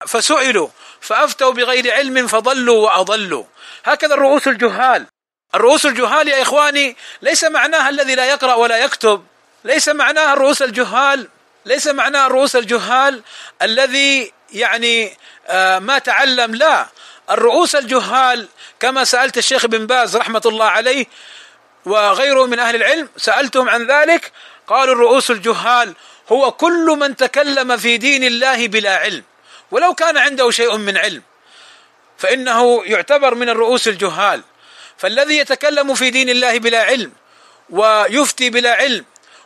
فسئلوا فأفتوا بغير علم فضلوا وأضلوا. هكذا الرؤوس الجهال. الرؤوس الجهال يا إخواني ليس معناها الذي لا يقرأ ولا يكتب ليس معناها الرؤوس الجهال ليس معناها الرؤوس الجهال الذي يعني آه ما تعلم لا. الرؤوس الجهال كما سألت الشيخ بن باز رحمة الله عليه وغيره من أهل العلم سألتهم عن ذلك قالوا الرؤوس الجهال هو كل من تكلم في دين الله بلا علم ولو كان عنده شيء من علم فإنه يعتبر من الرؤوس الجهال. فالذي يتكلم في دين الله بلا علم ويفتي بلا علم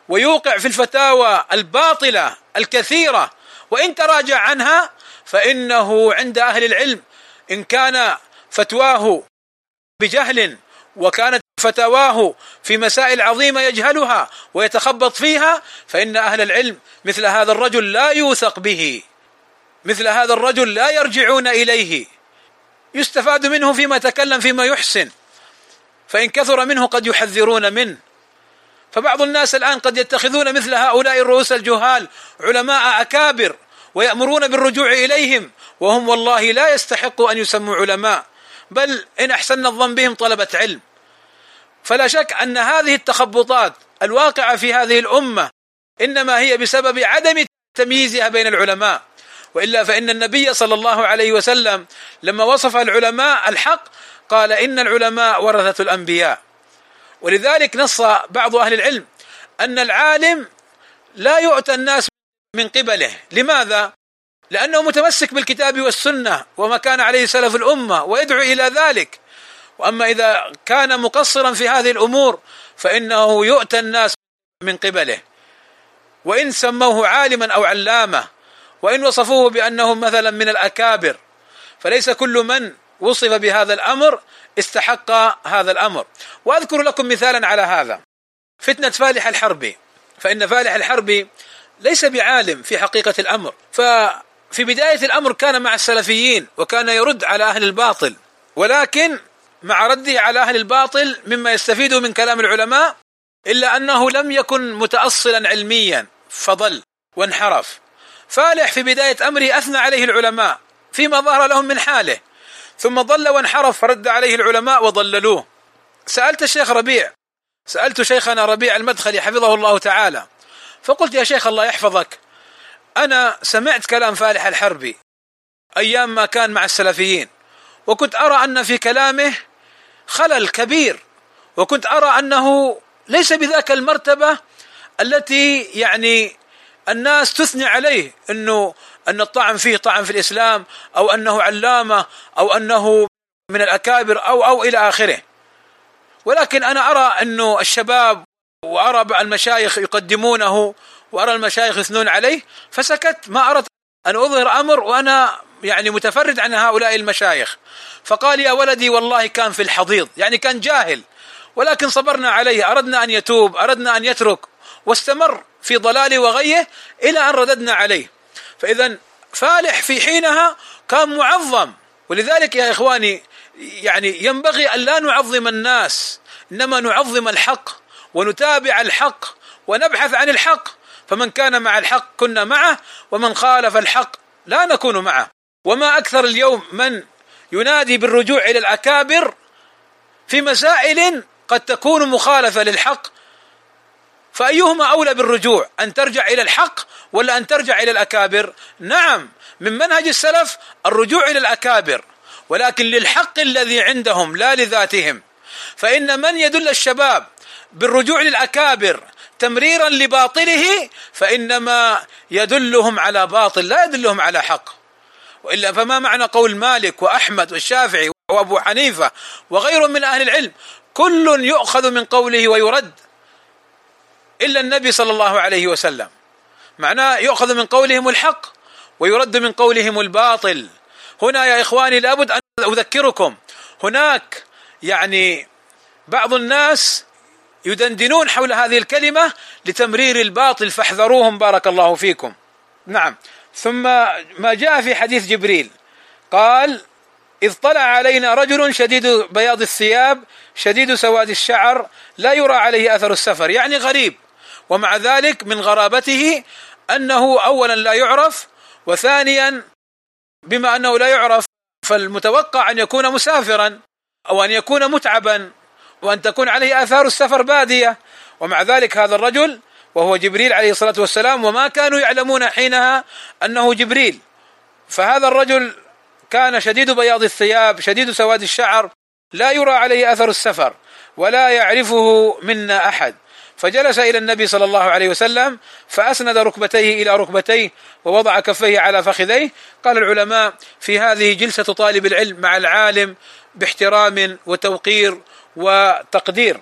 ويوقع في الفتاوى الباطلة الكثيرة وإن تراجع عنها فإنه عند أهل العلم إن كان فتواه بجهل وكانت فتاواه في مسائل عظيمة يجهلها ويتخبط فيها فإن أهل العلم مثل هذا الرجل لا يوثق به مثل هذا الرجل لا يرجعون إليه يستفاد منه فيما تكلم فيما يحسن. فإن كثر منه قد يحذرون منه. فبعض الناس الآن قد يتخذون مثل هؤلاء الرؤوس الجهال علماء أكابر ويأمرون بالرجوع إليهم وهم والله لا يستحقوا أن يسموا علماء. بل إن أحسن الظن بهم طلبة علم. فلا شك أن هذه التخبطات الواقعة في هذه الأمة إنما هي بسبب عدم تمييزها بين العلماء. وإلا فإن النبي صلى الله عليه وسلم لما وصف العلماء الحق قال إن العلماء ورثة الأنبياء. ولذلك نص بعض أهل العلم أن العالم لا يؤتى الناس من قبله. لماذا؟ لأنه متمسك بالكتاب والسنة وما كان عليه سلف الأمة ويدعو إلى ذلك. وأما إذا كان مقصرا في هذه الأمور فإنه يؤتى الناس من قبله. وإن سموه عالما أو علامة وإن وصفوه بأنه مثلا من الأكابر فليس كل من وصف بهذا الأمر استحق هذا الأمر. وأذكر لكم مثالا على هذا. فتنة فالح الحربي. فإن فالح الحربي ليس بعالم في حقيقة الأمر. ففي بداية الأمر كان مع السلفيين وكان يرد على أهل الباطل. ولكن مع رده على أهل الباطل مما يستفيد من كلام العلماء إلا أنه لم يكن متأصلا علميا فضل وانحرف. فالح في بداية أمره أثنى عليه العلماء فيما ظهر لهم من حاله. ثم ضل وانحرف فرد عليه العلماء وضللوه. سألت الشيخ ربيع سألت شيخنا ربيع المدخلي حفظه الله تعالى فقلت يا شيخ الله يحفظك أنا سمعت كلام فالح الحربي أيام ما كان مع السلفيين وكنت أرى أن في كلامه خلل كبير وكنت أرى أنه ليس بذاك المرتبة التي يعني الناس تثني عليه إنه أن الطعن فيه طعن في الإسلام أو أنه علامة أو أنه من الأكابر أو أو إلى آخره. ولكن أنا أرى أنه الشباب وأرى المشايخ يقدمونه وأرى المشايخ يثنون عليه فسكت. ما أردت أن أظهر أمر وأنا يعني متفرد عن هؤلاء المشايخ. فقال يا ولدي والله كان في الحضيض. يعني كان جاهل. ولكن صبرنا عليه. أردنا أن يتوب أردنا أن يترك واستمر في ضلاله وغيه إلى أن رددنا عليه. فإذا فالح في حينها كان معظم. ولذلك يا إخواني يعني ينبغي أن لا نعظم الناس إنما نعظم الحق ونتابع الحق ونبحث عن الحق. فمن كان مع الحق كنا معه ومن خالف الحق لا نكون معه. وما أكثر اليوم من ينادي بالرجوع إلى الأكابر في مسائل قد تكون مخالفة للحق فأيهما أولى بالرجوع؟ أن ترجع إلى الحق ولا أن ترجع إلى الأكابر؟ نعم من منهج السلف الرجوع إلى الأكابر ولكن للحق الذي عندهم لا لذاتهم. فإن من يدل الشباب بالرجوع للأكابر تمريرا لباطله فإنما يدلهم على باطل لا يدلهم على حق. وإلا فما معنى قول مالك وأحمد والشافعي وأبو حنيفة وغيرهم من أهل العلم؟ كل يؤخذ من قوله ويرد. إلا النبي صلى الله عليه وسلم. معناه يؤخذ من قولهم الحق ويرد من قولهم الباطل. هنا يا إخواني لابد أن أذكركم. هناك يعني بعض الناس يدندنون حول هذه الكلمة لتمرير الباطل فاحذروهم بارك الله فيكم. نعم. ثم ما جاء في حديث جبريل. قال إذ طلع علينا رجل شديد بياض الثياب شديد سواد الشعر لا يرى عليه أثر السفر. يعني غريب. ومع ذلك من غرابته أنه اولا لا يعرف وثانيا بما أنه لا يعرف فالمتوقع أن يكون مسافرا أو أن يكون متعبا وأن تكون عليه آثار السفر بادية ومع ذلك هذا الرجل وهو جبريل عليه الصلاة والسلام وما كانوا يعلمون حينها أنه جبريل. فهذا الرجل كان شديد بياض الثياب شديد سواد الشعر لا يرى عليه اثر السفر ولا يعرفه منا أحد. فجلس إلى النبي صلى الله عليه وسلم فأسند ركبتيه إلى ركبتيه ووضع كفيه على فخذيه. قال العلماء في هذه جلسة طالب العلم مع العالم باحترام وتوقير وتقدير.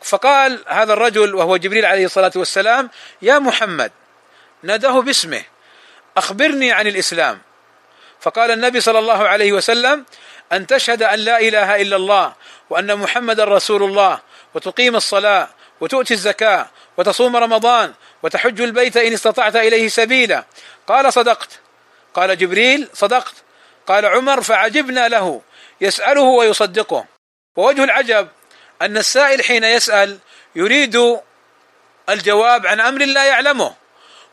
فقال هذا الرجل وهو جبريل عليه الصلاة والسلام يا محمد ناداه باسمه أخبرني عن الإسلام. فقال النبي صلى الله عليه وسلم أن تشهد أن لا إله إلا الله وأن محمدا رسول الله وتقيم الصلاة وتؤتي الزكاة وتصوم رمضان وتحج البيت إن استطعت إليه سبيلا. قال صدقت. قال جبريل صدقت. قال عمر فعجبنا له. يسأله ويصدقه. ووجه العجب أن السائل حين يسأل يريد الجواب عن أمر لا يعلمه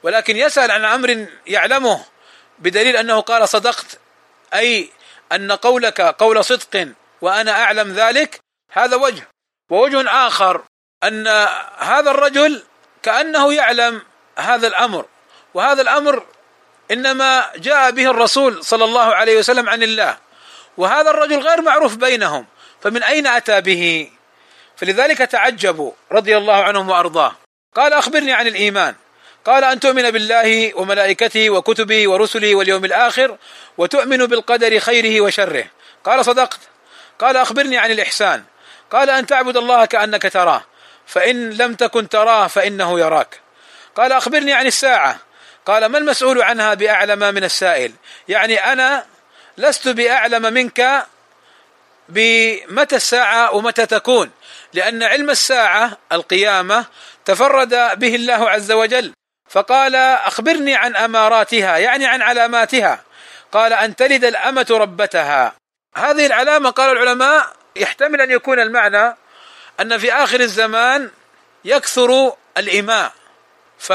ولكن يسأل عن أمر يعلمه بدليل أنه قال صدقت أي أن قولك قول صدق وأنا أعلم ذلك هذا وجه. ووجه آخر أن هذا الرجل كأنه يعلم هذا الأمر وهذا الأمر إنما جاء به الرسول صلى الله عليه وسلم عن الله وهذا الرجل غير معروف بينهم فمن أين أتى به؟ فلذلك تعجبوا رضي الله عنهم وأرضاه. قال أخبرني عن الإيمان. قال أن تؤمن بالله وملائكته وكتبه ورسله واليوم الآخر وتؤمن بالقدر خيره وشره. قال صدقت. قال أخبرني عن الإحسان. قال أن تعبد الله كأنك تراه. فإن لم تكن تراه فإنه يراك. قال أخبرني عن الساعة. قال ما المسؤول عنها بأعلم من السائل؟ يعني أنا لست بأعلم منك بمتى الساعة ومتى تكون. لأن علم الساعة القيامة تفرد به الله عز وجل. فقال أخبرني عن أماراتها يعني عن علاماتها. قال أن تلد الأمة ربتها. هذه العلامة قال العلماء يحتمل أن يكون المعنى أن في آخر الزمان يكثر الإماء. ف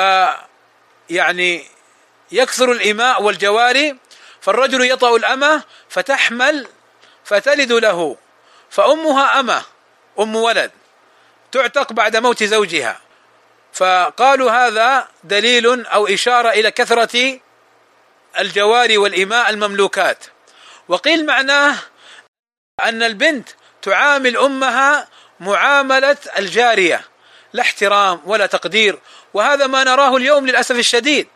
يعني يكثر الإماء والجواري فالرجل يطأ الأمة فتحمل فتلد له. فأمها أمة أم ولد تعتق بعد موت زوجها. فقالوا هذا دليل أو إشارة إلى كثرة الجواري والإماء المملوكات. وقيل معناه أن البنت تعامل أمها معاملة الجارية. لا احترام ولا تقدير. وهذا ما نراه اليوم للأسف الشديد.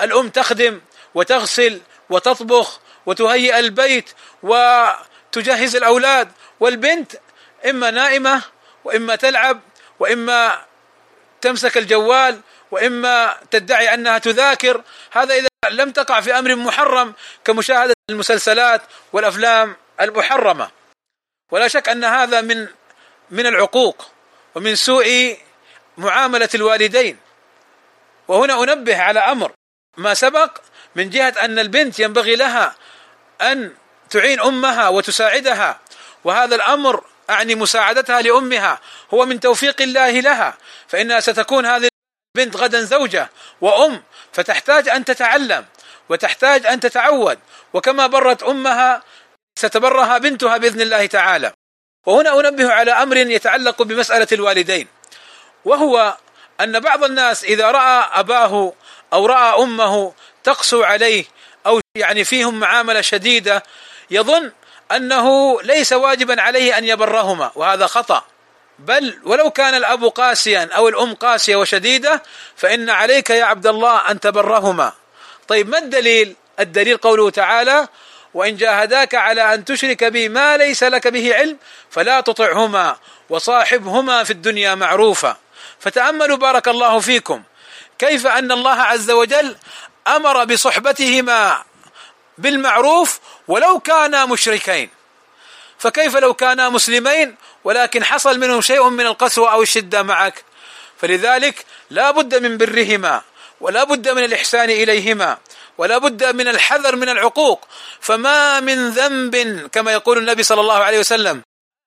الأم تخدم وتغسل وتطبخ وتهيئ البيت وتجهز الأولاد والبنت. إما نائمة وإما تلعب وإما تمسك الجوال وإما تدعي أنها تذاكر. هذا إذا لم تقع في أمر محرم كمشاهدة المسلسلات والأفلام المحرمة. ولا شك أن هذا من من العقوق ومن سوء معاملة الوالدين. وهنا أنبه على أمر ما سبق من جهة أن البنت ينبغي لها أن تعين أمها وتساعدها وهذا الأمر أعني مساعدتها لأمها هو من توفيق الله لها فإنها ستكون هذه البنت غدا زوجة وأم فتحتاج أن تتعلم وتحتاج أن تتعود وكما برت أمها ستبرها بنتها بإذن الله تعالى. وهنا أنبه على أمر يتعلق بمسألة الوالدين وهو أن بعض الناس إذا رأى أباه أو رأى أمه تقسو عليه أو يعني فيهم معاملة شديدة يظن أنه ليس واجبا عليه أن يبرهما وهذا خطأ. بل ولو كان الأب قاسيا أو الأم قاسية وشديدة فإن عليك يا عبد الله أن تبرهما. طيب ما الدليل؟ الدليل قوله تعالى وإن جاهداك على أن تشرك بي ما ليس لك به علم فلا تطعهما وصاحبهما في الدنيا معروفا. فتأملوا بارك الله فيكم. كيف أن الله عز وجل أمر بصحبتهما بالمعروف ولو كانا مشركين؟ فكيف لو كانا مسلمين ولكن حصل منهم شيء من القسوة أو الشدة معك؟ فلذلك لا بد من برهما ولا بد من الإحسان إليهما. ولا بد من الحذر من العقوق. فما من ذنب كما يقول النبي صلى الله عليه وسلم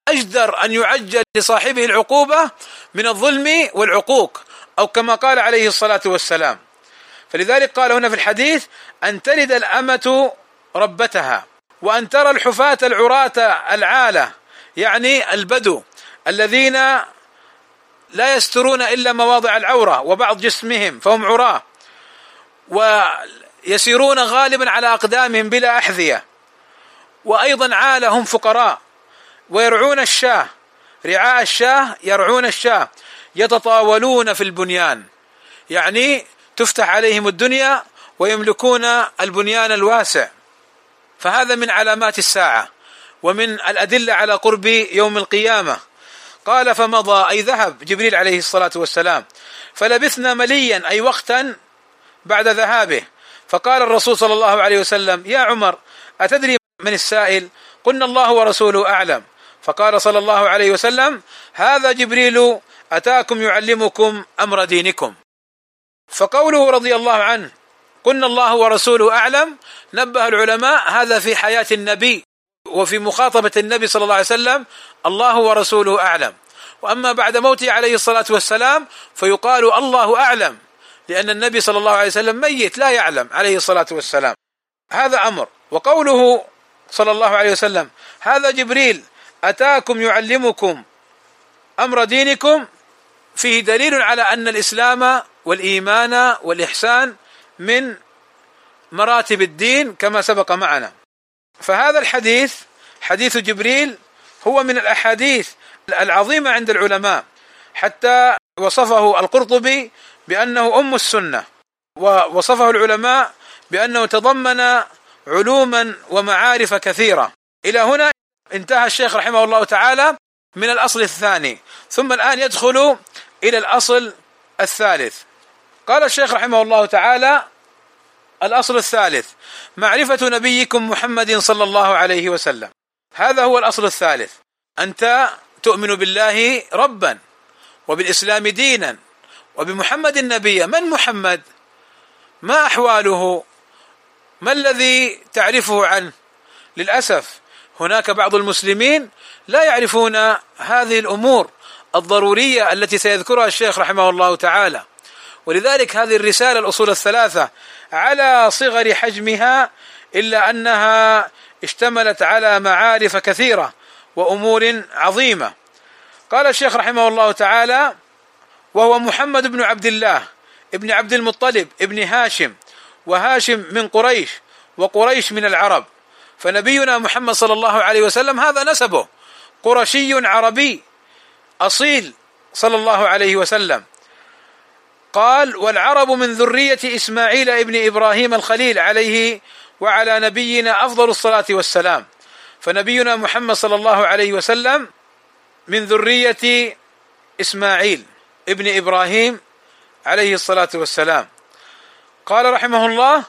أجدر أن يعجل لصاحبه العقوبة من الظلم والعقوق أو كما قال عليه الصلاة والسلام. فلذلك قال هنا في الحديث أن تلد الأمة ربتها وأن ترى الحفاة العراة العالة يعني البدو الذين لا يسترون إلا مواضع العورة وبعض جسمهم فهم عراة. ويسيرون غالبا على أقدامهم بلا أحذية. وأيضا عالة هم فقراء ويرعون الشاه رعاء الشاه يرعون الشاه يتطاولون في البنيان. يعني تفتح عليهم الدنيا ويملكون البنيان الواسع. فهذا من علامات الساعة ومن الأدلة على قرب يوم القيامة. قال فمضى أي ذهب جبريل عليه الصلاة والسلام. فلبثنا مليا أي وقتا بعد ذهابه. فقال الرسول صلى الله عليه وسلم يا عمر أتدري من السائل؟ قلنا الله ورسوله أعلم. فقال صلى الله عليه وسلم هذا جبريل أتاكم يعلمكم أمر دينكم. فقوله رضي الله عنه قلنا الله ورسوله أعلم نبه العلماء هذا في حياة النبي وفي مخاطبة النبي صلى الله عليه وسلم الله ورسوله أعلم. وأما بعد موته عليه الصلاة والسلام فيقال الله أعلم. لأن النبي صلى الله عليه وسلم ميت لا يعلم عليه الصلاة والسلام. هذا أمر. وقوله صلى الله عليه وسلم هذا جبريل أتاكم يعلمكم أمر دينكم؟ فيه دليل على أن الإسلام والإيمان والإحسان من مراتب الدين كما سبق معنا. فهذا الحديث حديث جبريل هو من الأحاديث العظيمة عند العلماء. حتى وصفه القرطبي بأنه أم السنة ووصفه العلماء بأنه تضمن علوما ومعارف كثيرة. إلى هنا انتهى الشيخ رحمه الله تعالى من الأصل الثاني ثم الآن يدخل إلى الأصل الثالث. قال الشيخ رحمه الله تعالى الأصل الثالث معرفة نبيكم محمد صلى الله عليه وسلم. هذا هو الأصل الثالث. أنت تؤمن بالله ربا وبالإسلام دينا وبمحمد نبيا من محمد؟ ما أحواله؟ ما الذي تعرفه عنه؟ للأسف هناك بعض المسلمين لا يعرفون هذه الأمور الضرورية التي سيذكرها الشيخ رحمه الله تعالى. ولذلك هذه الرسالة الأصول الثلاثة على صغر حجمها إلا أنها اشتملت على معارف كثيرة وأمور عظيمة. قال الشيخ رحمه الله تعالى وهو محمد بن عبد الله ابن عبد المطلب ابن هاشم وهاشم من قريش وقريش من العرب. فنبينا محمد صلى الله عليه وسلم هذا نسبه. قرشي عربي أصيل صلى الله عليه وسلم. قال والعرب من ذرية إسماعيل ابن إبراهيم الخليل عليه وعلى نبينا أفضل الصلاة والسلام. فنبينا محمد صلى الله عليه وسلم من ذرية إسماعيل. ابن إبراهيم عليه الصلاة والسلام. قال رحمه الله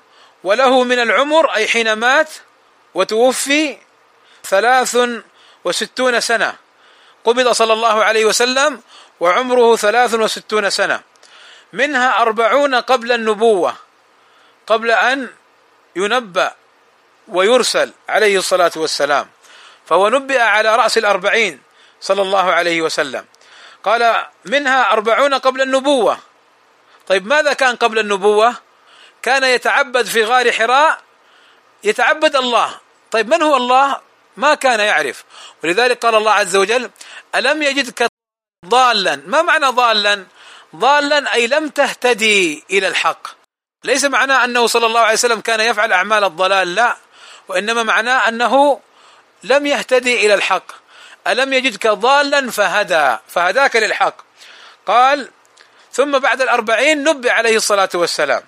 وله من العمر أي حين مات وتوفي ثلاث وستون سنة. قبض صلى الله عليه وسلم وعمره ثلاث وستون سنة. منها أربعون قبل النبوة قبل أن ينبأ ويرسل عليه الصلاة والسلام. فهو نبئ على رأس الأربعين صلى الله عليه وسلم. قال منها أربعون قبل النبوة. طيب ماذا كان قبل النبوة؟ كان يتعبد في غار حراء يتعبد الله. طيب من هو الله؟ ما كان يعرف. ولذلك قال الله عز وجل ألم يجدك ضالا؟ ما معنى ضالا؟ ضالا أي لم تهتدي إلى الحق. ليس معناه أنه صلى الله عليه وسلم كان يفعل أعمال الضلال لا. وإنما معناه أنه لم يهتدي إلى الحق. ألم يجدك ضالا فهدى فهداك للحق. قال ثم بعد الأربعين نبئ عليه الصلاة والسلام.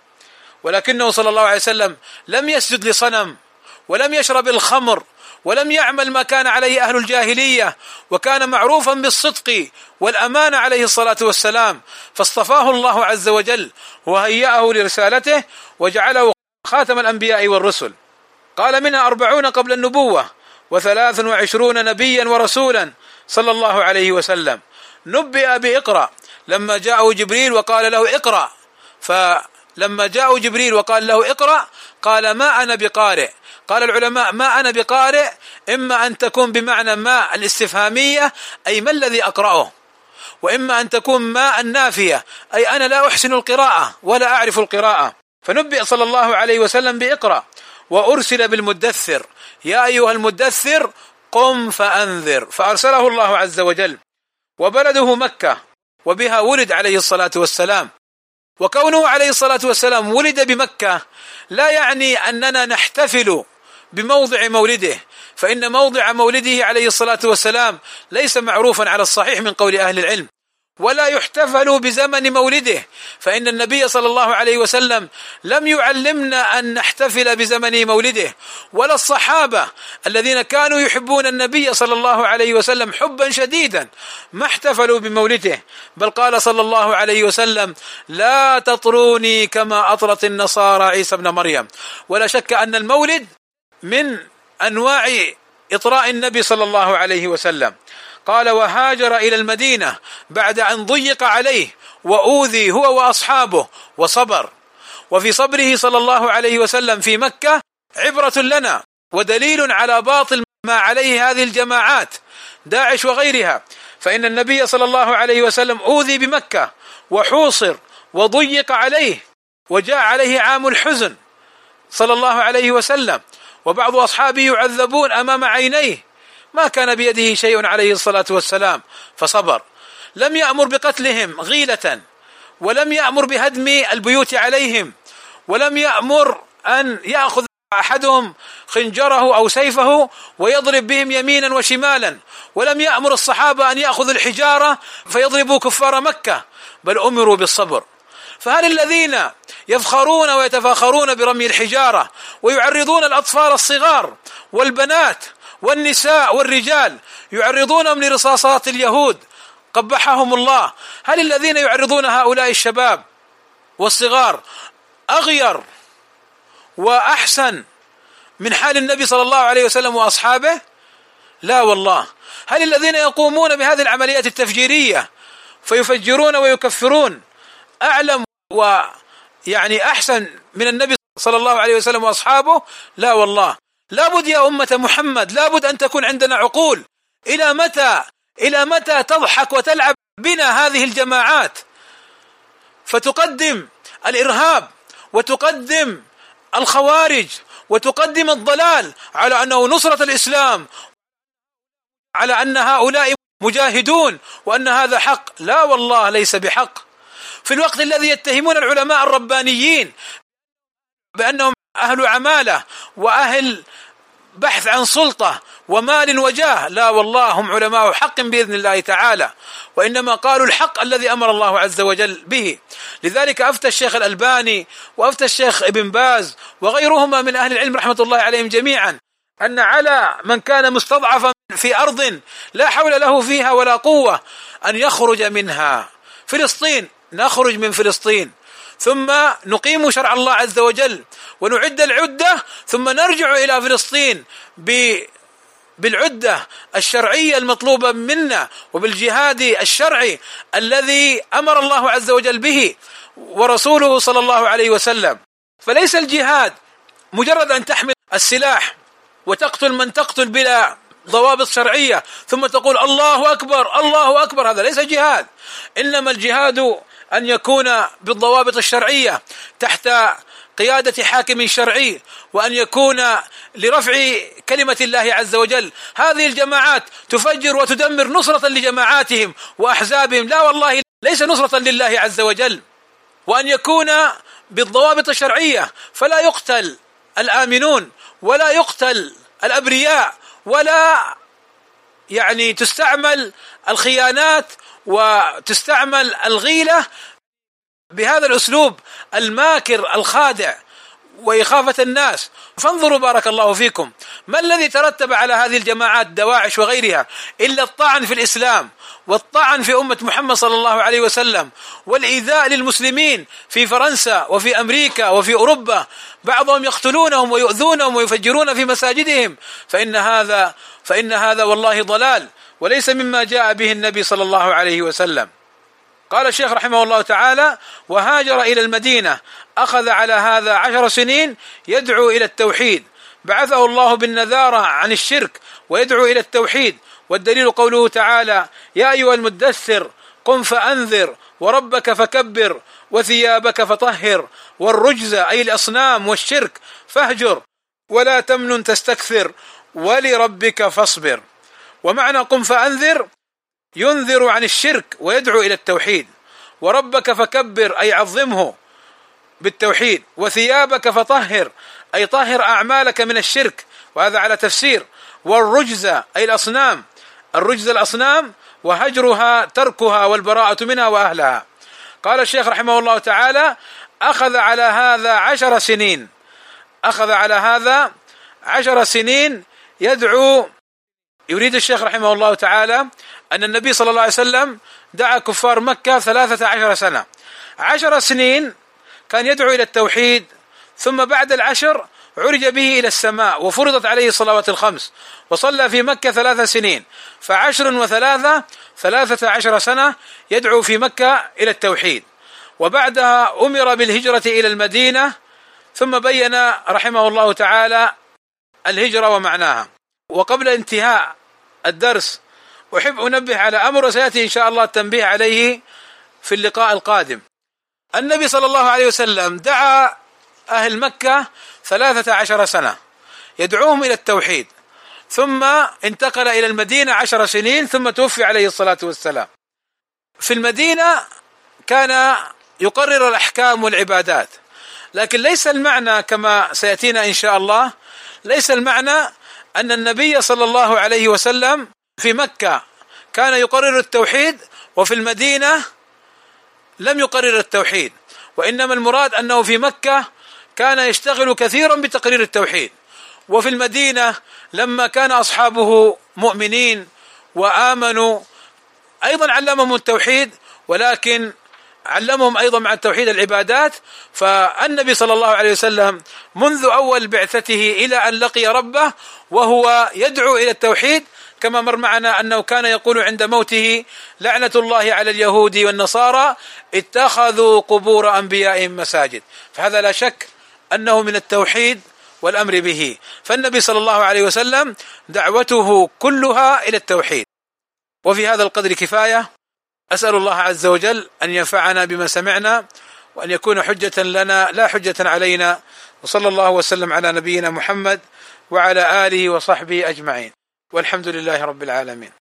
ولكنه صلى الله عليه وسلم لم يسجد لصنم ولم يشرب الخمر ولم يعمل ما كان عليه أهل الجاهلية وكان معروفا بالصدق والامانه عليه الصلاة والسلام. فاصطفاه الله عز وجل وهيأه لرسالته وجعله خاتم الأنبياء والرسل. قال منها أربعون قبل النبوة. وثلاث وعشرون نبيا ورسولا صلى الله عليه وسلم. نبئ بإقرأ. لما جاءه جبريل وقال له إقرأ. فلما جاءه جبريل وقال له إقرأ قال ما أنا بقارئ. قال العلماء ما أنا بقارئ إما أن تكون بمعنى ما الاستفهامية أي ما الذي أقرأه. وإما أن تكون ما النافية أي أنا لا أحسن القراءة ولا أعرف القراءة. فنبئ صلى الله عليه وسلم بإقرأ. وأرسل بالمدثر. يا أيها المدثر قم فأنذر. فأرسله الله عز وجل. وبلده مكة. وبها ولد عليه الصلاة والسلام. وكونه عليه الصلاة والسلام ولد بمكة لا يعني أننا نحتفل بموضع مولده. فإن موضع مولده عليه الصلاة والسلام ليس معروفا على الصحيح من قول أهل العلم. ولا يحتفل بزمن مولده. فإن النبي صلى الله عليه وسلم لم يعلمنا أن نحتفل بزمن مولده. ولا الصحابة الذين كانوا يحبون النبي صلى الله عليه وسلم حبا شديدا ما احتفلوا بمولده. بل قال صلى الله عليه وسلم لا تطروني كما أطرت النصارى عيسى ابن مريم. ولا شك أن المولد من أنواع إطراء النبي صلى الله عليه وسلم. قال وهاجر إلى المدينة بعد أن ضيق عليه وأوذي هو وأصحابه وصبر. وفي صبره صلى الله عليه وسلم في مكة عبرة لنا ودليل على باطل ما عليه هذه الجماعات داعش وغيرها. فإن النبي صلى الله عليه وسلم أوذي بمكة وحوصر وضيق عليه وجاء عليه عام الحزن صلى الله عليه وسلم. وبعض أصحابه يعذبون أمام عينيه ما كان بيده شيء عليه الصلاة والسلام فصبر. لم يأمر بقتلهم غيلة ولم يأمر بهدم البيوت عليهم ولم يأمر أن يأخذ أحدهم خنجره أو سيفه ويضرب بهم يمينا وشمالا ولم يأمر الصحابة أن يأخذوا الحجارة فيضربوا كفار مكة بل أمروا بالصبر. فهل الذين يفخرون ويتفاخرون برمي الحجارة ويعرضون الأطفال الصغار والبنات والنساء والرجال يعرضونهم لرصاصات اليهود. قبحهم الله. هل الذين يعرضون هؤلاء الشباب والصغار أغير وأحسن من حال النبي صلى الله عليه وسلم وأصحابه؟ لا والله. هل الذين يقومون بهذه العمليات التفجيرية فيفجرون ويكفرون أعلم ويعني أحسن من النبي صلى الله عليه وسلم وأصحابه؟ لا والله. لابد يا أمة محمد لابد أن تكون عندنا عقول. إلى متى؟ إلى متى تضحك وتلعب بنا هذه الجماعات؟ فتقدم الإرهاب وتقدم الخوارج وتقدم الضلال على أنه نصرة الإسلام على أن هؤلاء مجاهدون وأن هذا حق. لا والله ليس بحق. في الوقت الذي يتهمون العلماء الربانيين بأنهم أهل عمالة وأهل بحث عن سلطة ومال وجاه. لا والله هم علماء حق بإذن الله تعالى وإنما قالوا الحق الذي أمر الله عز وجل به. لذلك أفتى الشيخ الألباني وأفتى الشيخ ابن باز وغيرهما من أهل العلم رحمة الله عليهم جميعا أن على من كان مستضعفا في أرض لا حول له فيها ولا قوة أن يخرج منها. فلسطين نخرج من فلسطين. ثم نقيم شرع الله عز وجل ونعد العدة ثم نرجع إلى فلسطين بالعدة الشرعية المطلوبة منا وبالجهاد الشرعي الذي أمر الله عز وجل به ورسوله صلى الله عليه وسلم. فليس الجهاد مجرد أن تحمل السلاح وتقتل من تقتل بلا ضوابط شرعية ثم تقول الله أكبر الله أكبر هذا ليس جهاد. إنما الجهاد أن يكون بالضوابط الشرعية تحت قيادة حاكم شرعي وأن يكون لرفع كلمة الله عز وجل. هذه الجماعات تفجر وتدمر نصرة لجماعاتهم وأحزابهم. لا والله ليس نصرة لله عز وجل. وأن يكون بالضوابط الشرعية فلا يقتل الآمنون ولا يقتل الأبرياء ولا يعني تستعمل الخيانات وتستعمل الغيلة بهذا الأسلوب الماكر الخادع وإخافة الناس. فانظروا بارك الله فيكم ما الذي ترتب على هذه الجماعات دواعش وغيرها إلا الطعن في الإسلام والطعن في أمة محمد صلى الله عليه وسلم والإيذاء للمسلمين في فرنسا وفي أمريكا وفي أوروبا؟ بعضهم يقتلونهم ويؤذونهم ويفجرون في مساجدهم. فإن هذا فإن هذا والله ضلال. وليس مما جاء به النبي صلى الله عليه وسلم. قال الشيخ رحمه الله تعالى وهاجر إلى المدينة أخذ على هذا عشر سنين يدعو إلى التوحيد. بعثه الله بالنذارة عن الشرك ويدعو إلى التوحيد. والدليل قوله تعالى يا أيها المدثر قم فأنذر وربك فكبر وثيابك فطهر والرجز أي الأصنام والشرك فاهجر ولا تمنن تستكثر ولربك فاصبر. ومعنى قم فأنذر. ينذر عن الشرك ويدعو إلى التوحيد. وربك فكبر أي عظمه بالتوحيد. وثيابك فطهر أي طهر أعمالك من الشرك. وهذا على تفسير. والرجز أي الأصنام. الرجز الأصنام وهجرها تركها والبراءة منها وأهلها. قال الشيخ رحمه الله تعالى أخذ على هذا عشر سنين. أخذ على هذا عشر سنين يدعو يريد الشيخ رحمه الله تعالى أن النبي صلى الله عليه وسلم دعا كفار مكة ثلاثة عشر سنة. عشر سنين كان يدعو إلى التوحيد ثم بعد العشر عرج به إلى السماء وفرضت عليه الصلوات الخمس وصلى في مكة ثلاث سنين. فعشر وثلاثة ثلاثة عشر سنة يدعو في مكة إلى التوحيد. وبعدها أمر بالهجرة إلى المدينة ثم بين رحمه الله تعالى الهجرة ومعناها. وقبل انتهاء الدرس. أحب أنبه على أمر وسيأتي إن شاء الله التنبيه عليه في اللقاء القادم. النبي صلى الله عليه وسلم دعا أهل مكة ثلاثة عشر سنة. يدعوهم إلى التوحيد. ثم انتقل إلى المدينة عشر سنين ثم توفي عليه الصلاة والسلام. في المدينة كان يقرر الأحكام والعبادات. لكن ليس المعنى كما سيأتينا إن شاء الله ليس المعنى أن النبي صلى الله عليه وسلم في مكة كان يقرر التوحيد وفي المدينة لم يقرر التوحيد وإنما المراد أنه في مكة كان يشتغل كثيرا بتقرير التوحيد. وفي المدينة لما كان أصحابه مؤمنين وآمنوا أيضا علمهم التوحيد ولكن علمهم أيضا مع التوحيد العبادات فالنبي صلى الله عليه وسلم منذ أول بعثته إلى أن لقي ربه وهو يدعو إلى التوحيد كما مر معنا أنه كان يقول عند موته لعنة الله على اليهود والنصارى اتخذوا قبور أنبيائهم مساجد. فهذا لا شك أنه من التوحيد والأمر به. فالنبي صلى الله عليه وسلم دعوته كلها إلى التوحيد. وفي هذا القدر كفاية؟ أسأل الله عز وجل أن ينفعنا بما سمعنا وأن يكون حجة لنا لا حجة علينا. وصلى الله وسلم على نبينا محمد وعلى آله وصحبه أجمعين. والحمد لله رب العالمين.